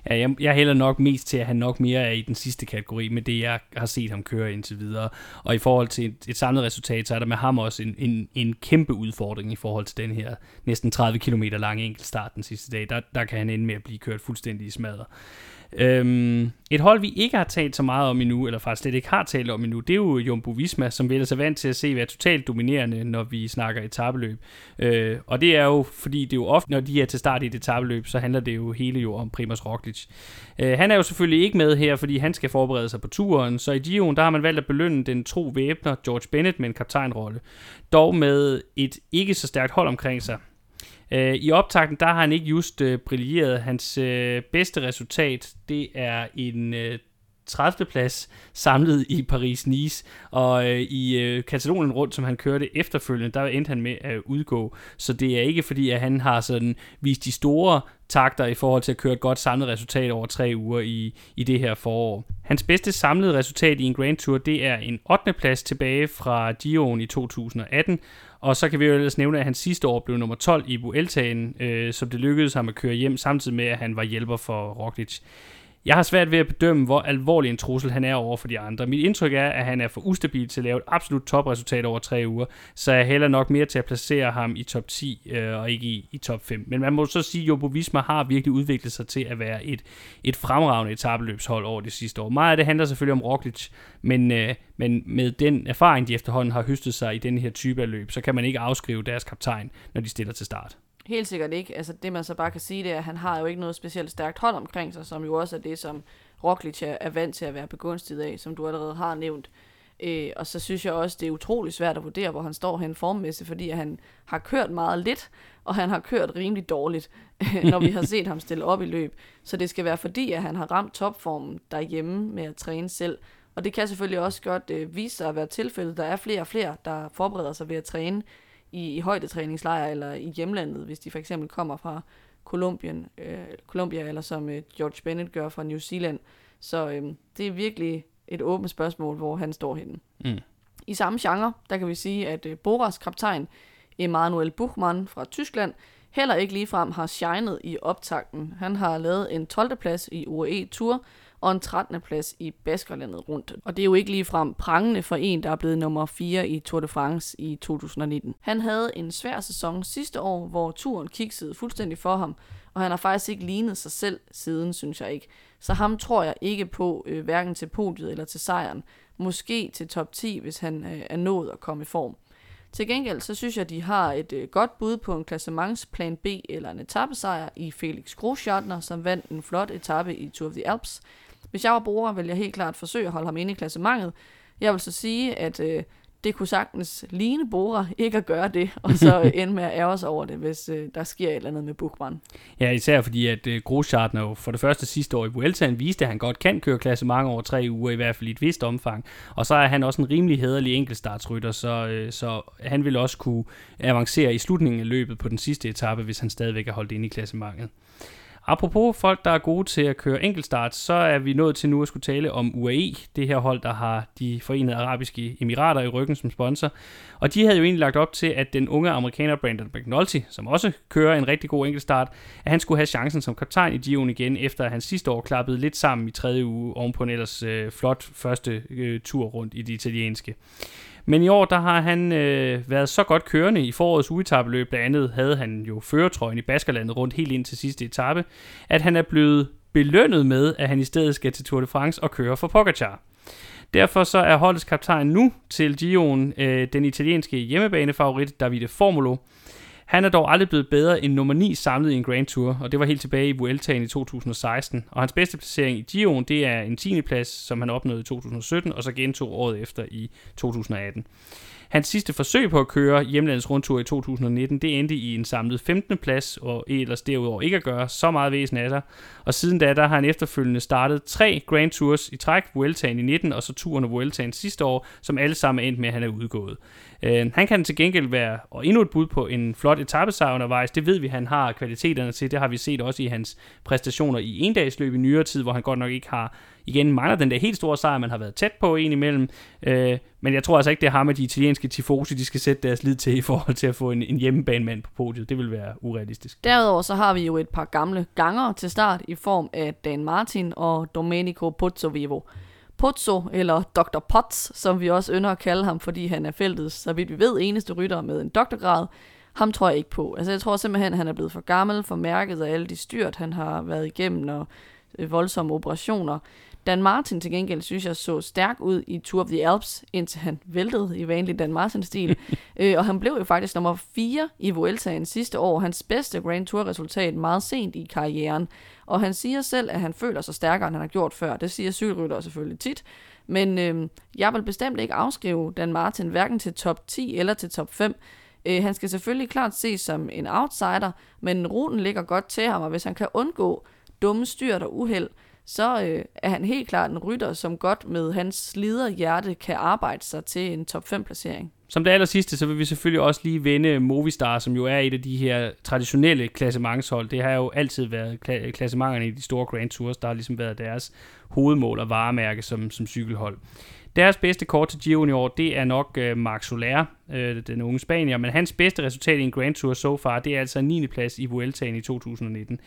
Ja, jeg, jeg hælder nok mest til, at han nok mere er i den sidste kategori med det, jeg har set ham køre indtil videre. Og i forhold til et, et samlet resultat, så er der med ham også en, en, en kæmpe udfordring i forhold til den her næsten 30 km lange enkeltstart den sidste dag. Der, der kan han ende med at blive kørt fuldstændig i smadret. Øhm, et hold, vi ikke har talt så meget om endnu, eller faktisk slet ikke har talt om endnu, det er jo Jumbo Visma, som vi er vant til at se være totalt dominerende, når vi snakker etabeløb. Øh, og det er jo, fordi det er jo ofte, når de er til start i et etabeløb, så handler det jo hele jo om Primoz Roglic. Øh, han er jo selvfølgelig ikke med her, fordi han skal forberede sig på turen, så i Giroen, der har man valgt at belønne den tro væbner George Bennett med en kaptajnrolle. Dog med et ikke så stærkt hold omkring sig. Øh, I optakten, der har han ikke just øh, brilleret. Hans øh, bedste resultat, det er en øh, 30. plads samlet i Paris-Nice, og øh, i øh, Katalonien rundt, som han kørte efterfølgende, der endte han med at udgå. Så det er ikke fordi, at han har sådan vist de store takter i forhold til at køre et godt samlet resultat over tre uger i, i det her forår. Hans bedste samlede resultat i en Grand Tour, det er en 8. plads tilbage fra Giroen i 2018, og så kan vi jo ellers nævne, at han sidste år blev nummer 12 i Vueltaen, øh, som det lykkedes ham at køre hjem, samtidig med, at han var hjælper for Roglic. Jeg har svært ved at bedømme, hvor alvorlig en trussel han er over for de andre. Mit indtryk er, at han er for ustabil til at lave et absolut topresultat over tre uger, så jeg hælder nok mere til at placere ham i top 10 øh, og ikke i, i top 5. Men man må så sige, at Jumbo Visma har virkelig udviklet sig til at være et, et fremragende etabeløbshold over de sidste år. Meget af det handler selvfølgelig om Roglic, men, øh, men med den erfaring, de efterhånden har høstet sig i den her type af løb, så kan man ikke afskrive deres kaptajn, når de stiller til start. Helt sikkert ikke. Altså det man så bare kan sige, det er, at han har jo ikke noget specielt stærkt hold omkring sig, som jo også er det, som Roglic er vant til at være begunstiget af, som du allerede har nævnt. Øh, og så synes jeg også, det er utrolig svært at vurdere, hvor han står hen formmæssigt, fordi han har kørt meget lidt, og han har kørt rimelig dårligt, når vi har set ham stille op i løb. Så det skal være fordi, at han har ramt topformen derhjemme med at træne selv. Og det kan selvfølgelig også godt øh, vise sig at være tilfældet. Der er flere og flere, der forbereder sig ved at træne i, i højdetræningslejre eller i hjemlandet, hvis de for eksempel kommer fra Kolumbien, øh, Columbia, eller som øh, George Bennett gør fra New Zealand. Så øh, det er virkelig et åbent spørgsmål, hvor han står henne. Mm. I samme genre, der kan vi sige, at øh, Boras kaptajn Emanuel Buchmann fra Tyskland heller ikke ligefrem har shined i optakten. Han har lavet en 12. plads i UAE Tour og en 13. plads i Baskerlandet rundt. Og det er jo ikke ligefrem prangende for en, der er blevet nummer 4 i Tour de France i 2019. Han havde en svær sæson sidste år, hvor turen kiksede fuldstændig for ham, og han har faktisk ikke lignet sig selv siden, synes jeg ikke. Så ham tror jeg ikke på, øh, hverken til podiet eller til sejren. Måske til top 10, hvis han øh, er nået at komme i form. Til gengæld så synes jeg, de har et øh, godt bud på en klassementsplan B eller en etappesejr i Felix Groschartner, som vandt en flot etape i Tour of the Alps. Hvis jeg var bruger, ville jeg helt klart forsøge at holde ham inde i klassementet. Jeg vil så sige, at øh, det kunne sagtens ligne Bora ikke at gøre det, og så ende med at ære sig over det, hvis øh, der sker et eller andet med Buchmann. Ja, især fordi, at øh, Groschartner jo for det første sidste år i Vueltaen viste, at han godt kan køre klasse mange over tre uger, i hvert fald i et vist omfang. Og så er han også en rimelig hederlig enkeltstartsrytter, så, øh, så han vil også kunne avancere i slutningen af løbet på den sidste etape, hvis han stadigvæk er holdt inde i klassementet. Apropos folk, der er gode til at køre enkeltstart, så er vi nået til nu at skulle tale om UAE, det her hold, der har de forenede arabiske emirater i ryggen som sponsor. Og de havde jo egentlig lagt op til, at den unge amerikaner Brandon McNulty, som også kører en rigtig god enkeltstart, at han skulle have chancen som kaptajn i Gion igen, efter at han sidste år klappede lidt sammen i tredje uge ovenpå en ellers øh, flot første øh, tur rundt i det italienske. Men i år, der har han øh, været så godt kørende i forårets ugetabeløb. Blandt andet havde han jo føretrøjen i Baskerlandet rundt helt ind til sidste etape, at han er blevet belønnet med, at han i stedet skal til Tour de France og køre for Pogacar. Derfor så er holdets kaptajn nu til Gion øh, den italienske hjemmebanefavorit Davide Formolo, han er dog aldrig blevet bedre end nummer 9 samlet i en Grand Tour, og det var helt tilbage i Vueltaen i 2016. Og hans bedste placering i Giroen, det er en 10. plads, som han opnåede i 2017, og så gentog året efter i 2018. Hans sidste forsøg på at køre hjemlandets rundtur i 2019, det endte i en samlet 15. plads, og ellers derudover ikke at gøre så meget væsen af sig. Og siden da, der har han efterfølgende startet tre Grand Tours i træk, Vueltaen i 19, og så turen og Vueltaen sidste år, som alle sammen er endt med, at han er udgået. Øh, han kan til gengæld være og endnu et bud på en flot etappesejr undervejs. Det ved vi, han har kvaliteterne til. Det har vi set også i hans præstationer i endagsløb i nyere tid, hvor han godt nok ikke har igen mangler den der helt store sejr, man har været tæt på en imellem. Øh, men jeg tror altså ikke, det er ham de italienske tifosi, de skal sætte deres lid til i forhold til at få en, en hjemmebanemand på podiet. Det vil være urealistisk. Derudover så har vi jo et par gamle ganger til start i form af Dan Martin og Domenico Pozzovivo. Pozzo, eller Dr. Potts, som vi også ynder at kalde ham, fordi han er feltets, så vidt vi ved, eneste rytter med en doktorgrad. Ham tror jeg ikke på. Altså jeg tror simpelthen, han er blevet for gammel, for mærket af alle de styrt, han har været igennem, og øh, voldsomme operationer. Dan Martin til gengæld synes jeg så stærk ud i Tour of the Alps, indtil han væltede i vanlig Dan Martin-stil. øh, og han blev jo faktisk nummer 4 i Vueltaen sidste år. Hans bedste Grand Tour-resultat meget sent i karrieren. Og han siger selv, at han føler sig stærkere, end han har gjort før. Det siger cykelrytter selvfølgelig tit. Men øh, jeg vil bestemt ikke afskrive Dan Martin hverken til top 10 eller til top 5. Øh, han skal selvfølgelig klart ses som en outsider, men ruten ligger godt til ham, og hvis han kan undgå dumme styrt og uheld, så øh, er han helt klart en rytter, som godt med hans slider hjerte kan arbejde sig til en top 5 placering. Som det aller sidste, så vil vi selvfølgelig også lige vende Movistar, som jo er et af de her traditionelle klassementshold. Det har jo altid været klassementerne i de store Grand Tours, der har ligesom været deres hovedmål og varemærke som, som cykelhold. Deres bedste kort til Giro i år, det er nok øh, Marc Soler, øh, den unge spanier, men hans bedste resultat i en Grand Tour so far, det er altså 9. plads i Vueltaen i 2019.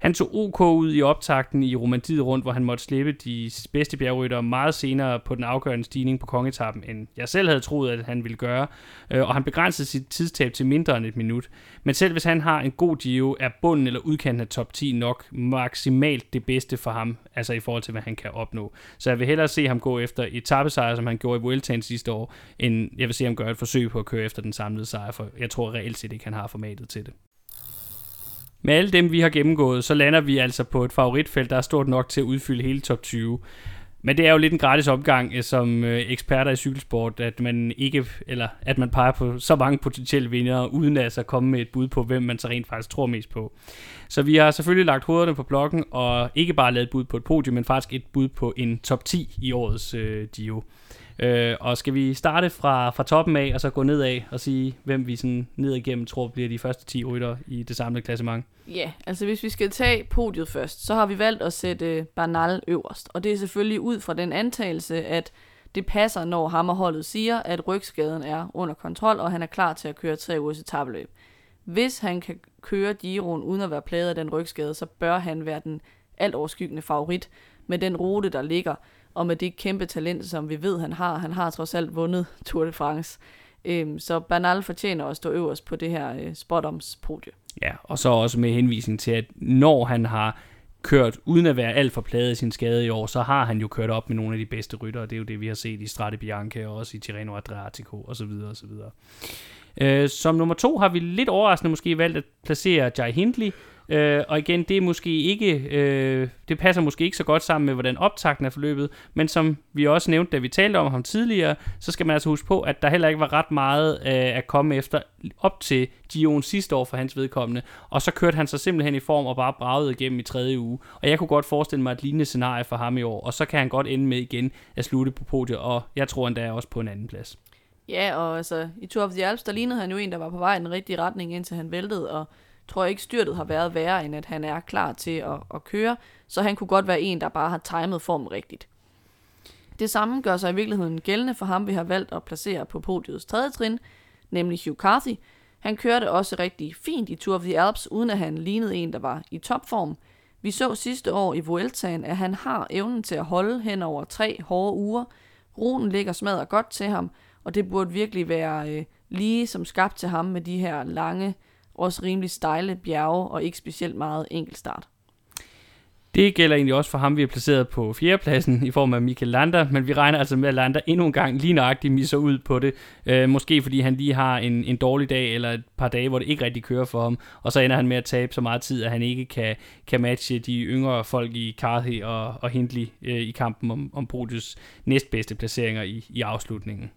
Han tog OK ud i optakten i Romandiet rundt, hvor han måtte slippe de bedste bjergryttere meget senere på den afgørende stigning på kongetappen, end jeg selv havde troet, at han ville gøre. Øh, og han begrænsede sit tidstab til mindre end et minut. Men selv hvis han har en god Gio, er bunden eller udkanten af top 10 nok maksimalt det bedste for ham, altså i forhold til, hvad han kan opnå. Så jeg vil hellere se ham gå efter etappesejr, som han gjorde i Vueltaen sidste år, end jeg vil se ham gøre et forsøg på at køre efter den samlede sejr, for jeg tror reelt set ikke, han har formatet til det. Med alle dem, vi har gennemgået, så lander vi altså på et favoritfelt, der er stort nok til at udfylde hele top 20. Men det er jo lidt en gratis opgang øh, som øh, eksperter i cykelsport, at man ikke, eller at man peger på så mange potentielle vindere, uden at altså komme med et bud på, hvem man så rent faktisk tror mest på. Så vi har selvfølgelig lagt hovederne på blokken, og ikke bare lavet et bud på et podium, men faktisk et bud på en top 10 i årets øh, Giro. Øh, og skal vi starte fra, fra toppen af, og så gå nedad og sige, hvem vi sådan ned igennem tror bliver de første 10 rytter i det samlede klassement? Ja, altså hvis vi skal tage podiet først, så har vi valgt at sætte øh, Bernal øverst. Og det er selvfølgelig ud fra den antagelse, at det passer, når hammerholdet siger, at rygskaden er under kontrol, og han er klar til at køre tre ugers etabløb. Hvis han kan køre Giroen uden at være plaget af den rygskade, så bør han være den alt overskyggende favorit med den rute, der ligger og med det kæmpe talent, som vi ved, han har. Han har trods alt vundet Tour de France. Øhm, så Bernal fortjener at stå øverst på det her øh, spotomspodie. Ja, og så også med henvisning til, at når han har kørt uden at være alt for pladet i sin skade i år, så har han jo kørt op med nogle af de bedste ryttere. Det er jo det, vi har set i Strade Bianca og også i Tirreno Adriatico osv. osv. Øh, som nummer to har vi lidt overraskende måske valgt at placere Jai Hindley, Øh, og igen, det er måske ikke, øh, det passer måske ikke så godt sammen med, hvordan optakten er forløbet, men som vi også nævnte, da vi talte om ham tidligere, så skal man altså huske på, at der heller ikke var ret meget øh, at komme efter op til Gion sidste år for hans vedkommende, og så kørte han sig simpelthen i form og bare bragede igennem i tredje uge, og jeg kunne godt forestille mig et lignende scenarie for ham i år, og så kan han godt ende med igen at slutte på podiet, og jeg tror endda også på en anden plads. Ja, og altså i Tour of the Alps, der lignede han jo en, der var på vej i den rigtige retning, indtil han væltede, og tror jeg ikke, styrtet har været værre, end at han er klar til at, at køre, så han kunne godt være en, der bare har timet formen rigtigt. Det samme gør sig i virkeligheden gældende for ham, vi har valgt at placere på podiets tredje trin, nemlig Hugh Carthy. Han kørte også rigtig fint i Tour of the Alps, uden at han lignede en, der var i topform. Vi så sidste år i Vueltaen, at han har evnen til at holde hen over tre hårde uger. Ruten ligger smadret godt til ham, og det burde virkelig være øh, lige som skabt til ham med de her lange, også rimelig stejle bjerge og ikke specielt meget enkeltstart. Det gælder egentlig også for ham, vi har placeret på fjerdepladsen i form af Michael Lander, men vi regner altså med, at Lander endnu en gang lige nøjagtigt misser ud på det. Øh, måske fordi han lige har en, en dårlig dag eller et par dage, hvor det ikke rigtig kører for ham, og så ender han med at tabe så meget tid, at han ikke kan, kan matche de yngre folk i Carthy og, og Hindley øh, i kampen om, om Brutus næstbedste placeringer i, i afslutningen.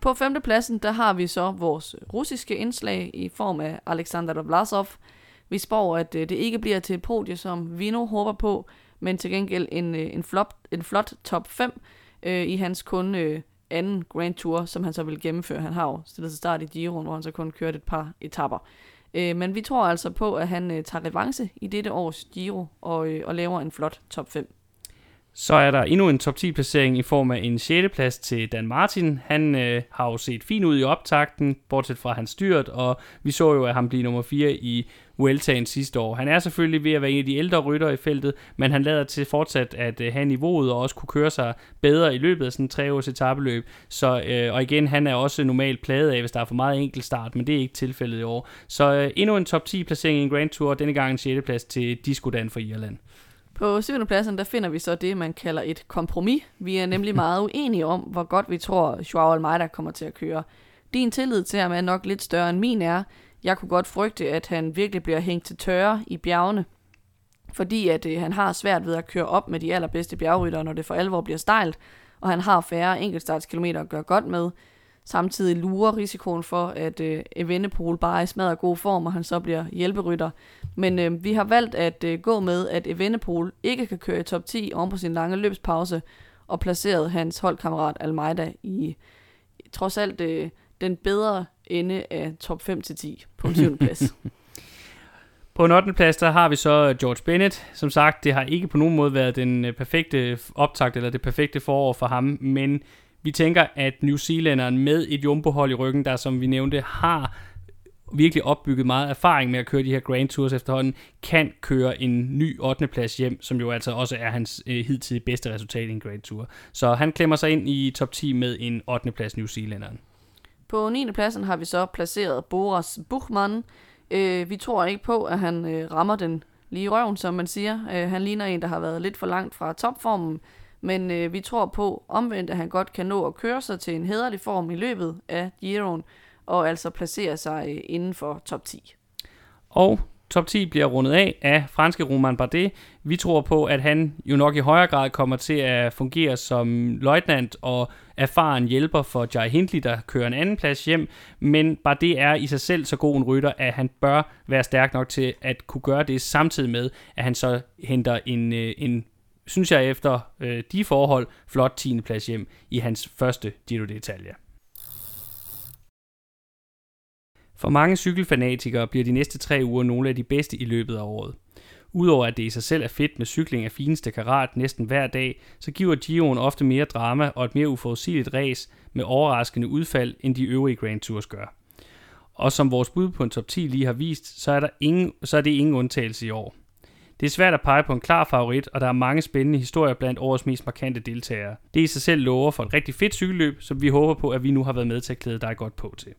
På femtepladsen, der har vi så vores øh, russiske indslag i form af Alexander Vlasov. Vi spår, at øh, det ikke bliver til et podie, som vi nu håber på, men til gengæld en, øh, en, flop, en flot top 5 øh, i hans kun øh, anden Grand Tour, som han så vil gennemføre. Han har jo stillet sig start i Giro, hvor han så kun kørt et par etapper. Øh, men vi tror altså på, at han øh, tager revanche i dette års Giro og, øh, og laver en flot top 5. Så er der endnu en top 10 placering i form af en 6. plads til Dan Martin. Han øh, har jo set fin ud i optakten, bortset fra hans styrt, og vi så jo, at han blev nummer 4 i Vueltaen sidste år. Han er selvfølgelig ved at være en af de ældre rytter i feltet, men han lader til fortsat at øh, have niveauet og også kunne køre sig bedre i løbet af sådan en tre års etabeløb. Så, øh, og igen, han er også normalt pladet af, hvis der er for meget enkelt start, men det er ikke tilfældet i år. Så øh, endnu en top 10 placering i en Grand Tour, denne gang en 6. plads til Disco Dan for Irland. På syvende pladsen, der finder vi så det, man kalder et kompromis. Vi er nemlig meget uenige om, hvor godt vi tror, Joao Almeida kommer til at køre. Din tillid til ham er nok lidt større end min er. Jeg kunne godt frygte, at han virkelig bliver hængt til tørre i bjergene, fordi at øh, han har svært ved at køre op med de allerbedste bjergrytter, når det for alvor bliver stejlt, og han har færre enkeltstartskilometer at gøre godt med. Samtidig lurer risikoen for, at øh, Evenepoel bare er i smadret god form, og han så bliver hjælperytter. Men øh, vi har valgt at øh, gå med, at Evenepoel ikke kan køre i top 10 oven på sin lange løbspause, og placeret hans holdkammerat Almeida i trods alt øh, den bedre ende af top 5-10 på 7. plads. På en 8. plads, der har vi så George Bennett. Som sagt, det har ikke på nogen måde været den øh, perfekte optakt eller det perfekte forår for ham, men vi tænker, at New Zealanderen med et jumbohold i ryggen, der som vi nævnte har virkelig opbygget meget erfaring med at køre de her Grand Tours efterhånden, kan køre en ny 8. plads hjem, som jo altså også er hans øh, hidtidige bedste resultat i en Grand Tour. Så han klemmer sig ind i top 10 med en 8. plads New Zealanderen. På 9. pladsen har vi så placeret Boras Buchmann. Øh, vi tror ikke på, at han øh, rammer den lige i røven, som man siger. Øh, han ligner en, der har været lidt for langt fra topformen, men øh, vi tror på omvendt, at han godt kan nå at køre sig til en hederlig form i løbet af Giroen, og altså placere sig øh, inden for top 10. Og top 10 bliver rundet af af franske Roman Bardet. Vi tror på, at han jo nok i højere grad kommer til at fungere som løjtnant og erfaren hjælper for Jai Hindley, der kører en anden plads hjem. Men Bardet er i sig selv så god en rytter, at han bør være stærk nok til at kunne gøre det samtidig med, at han så henter en, øh, en synes jeg efter øh, de forhold, flot 10. plads hjem i hans første Giro d'Italia. For mange cykelfanatikere bliver de næste tre uger nogle af de bedste i løbet af året. Udover at det i sig selv er fedt med cykling af fineste karat næsten hver dag, så giver Giroen ofte mere drama og et mere uforudsigeligt race med overraskende udfald, end de øvrige Grand Tours gør. Og som vores bud på en top 10 lige har vist, så er, der ingen, så er det ingen undtagelse i år. Det er svært at pege på en klar favorit, og der er mange spændende historier blandt årets mest markante deltagere. Det i sig selv lover for et rigtig fedt cykelløb, som vi håber på, at vi nu har været med til at klæde dig godt på til.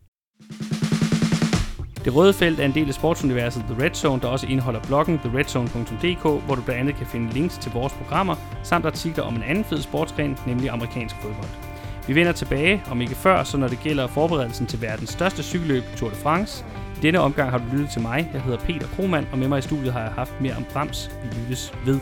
Det røde felt er en del af sportsuniverset The Red Zone, der også indeholder bloggen theredzone.dk, hvor du blandt andet kan finde links til vores programmer, samt artikler om en anden fed sportsgren, nemlig amerikansk fodbold. Vi vender tilbage, om ikke før, så når det gælder forberedelsen til verdens største cykelløb, Tour de France. Denne omgang har du lyttet til mig. Jeg hedder Peter Kromand, og med mig i studiet har jeg haft mere om Brams. Vi lyttes ved.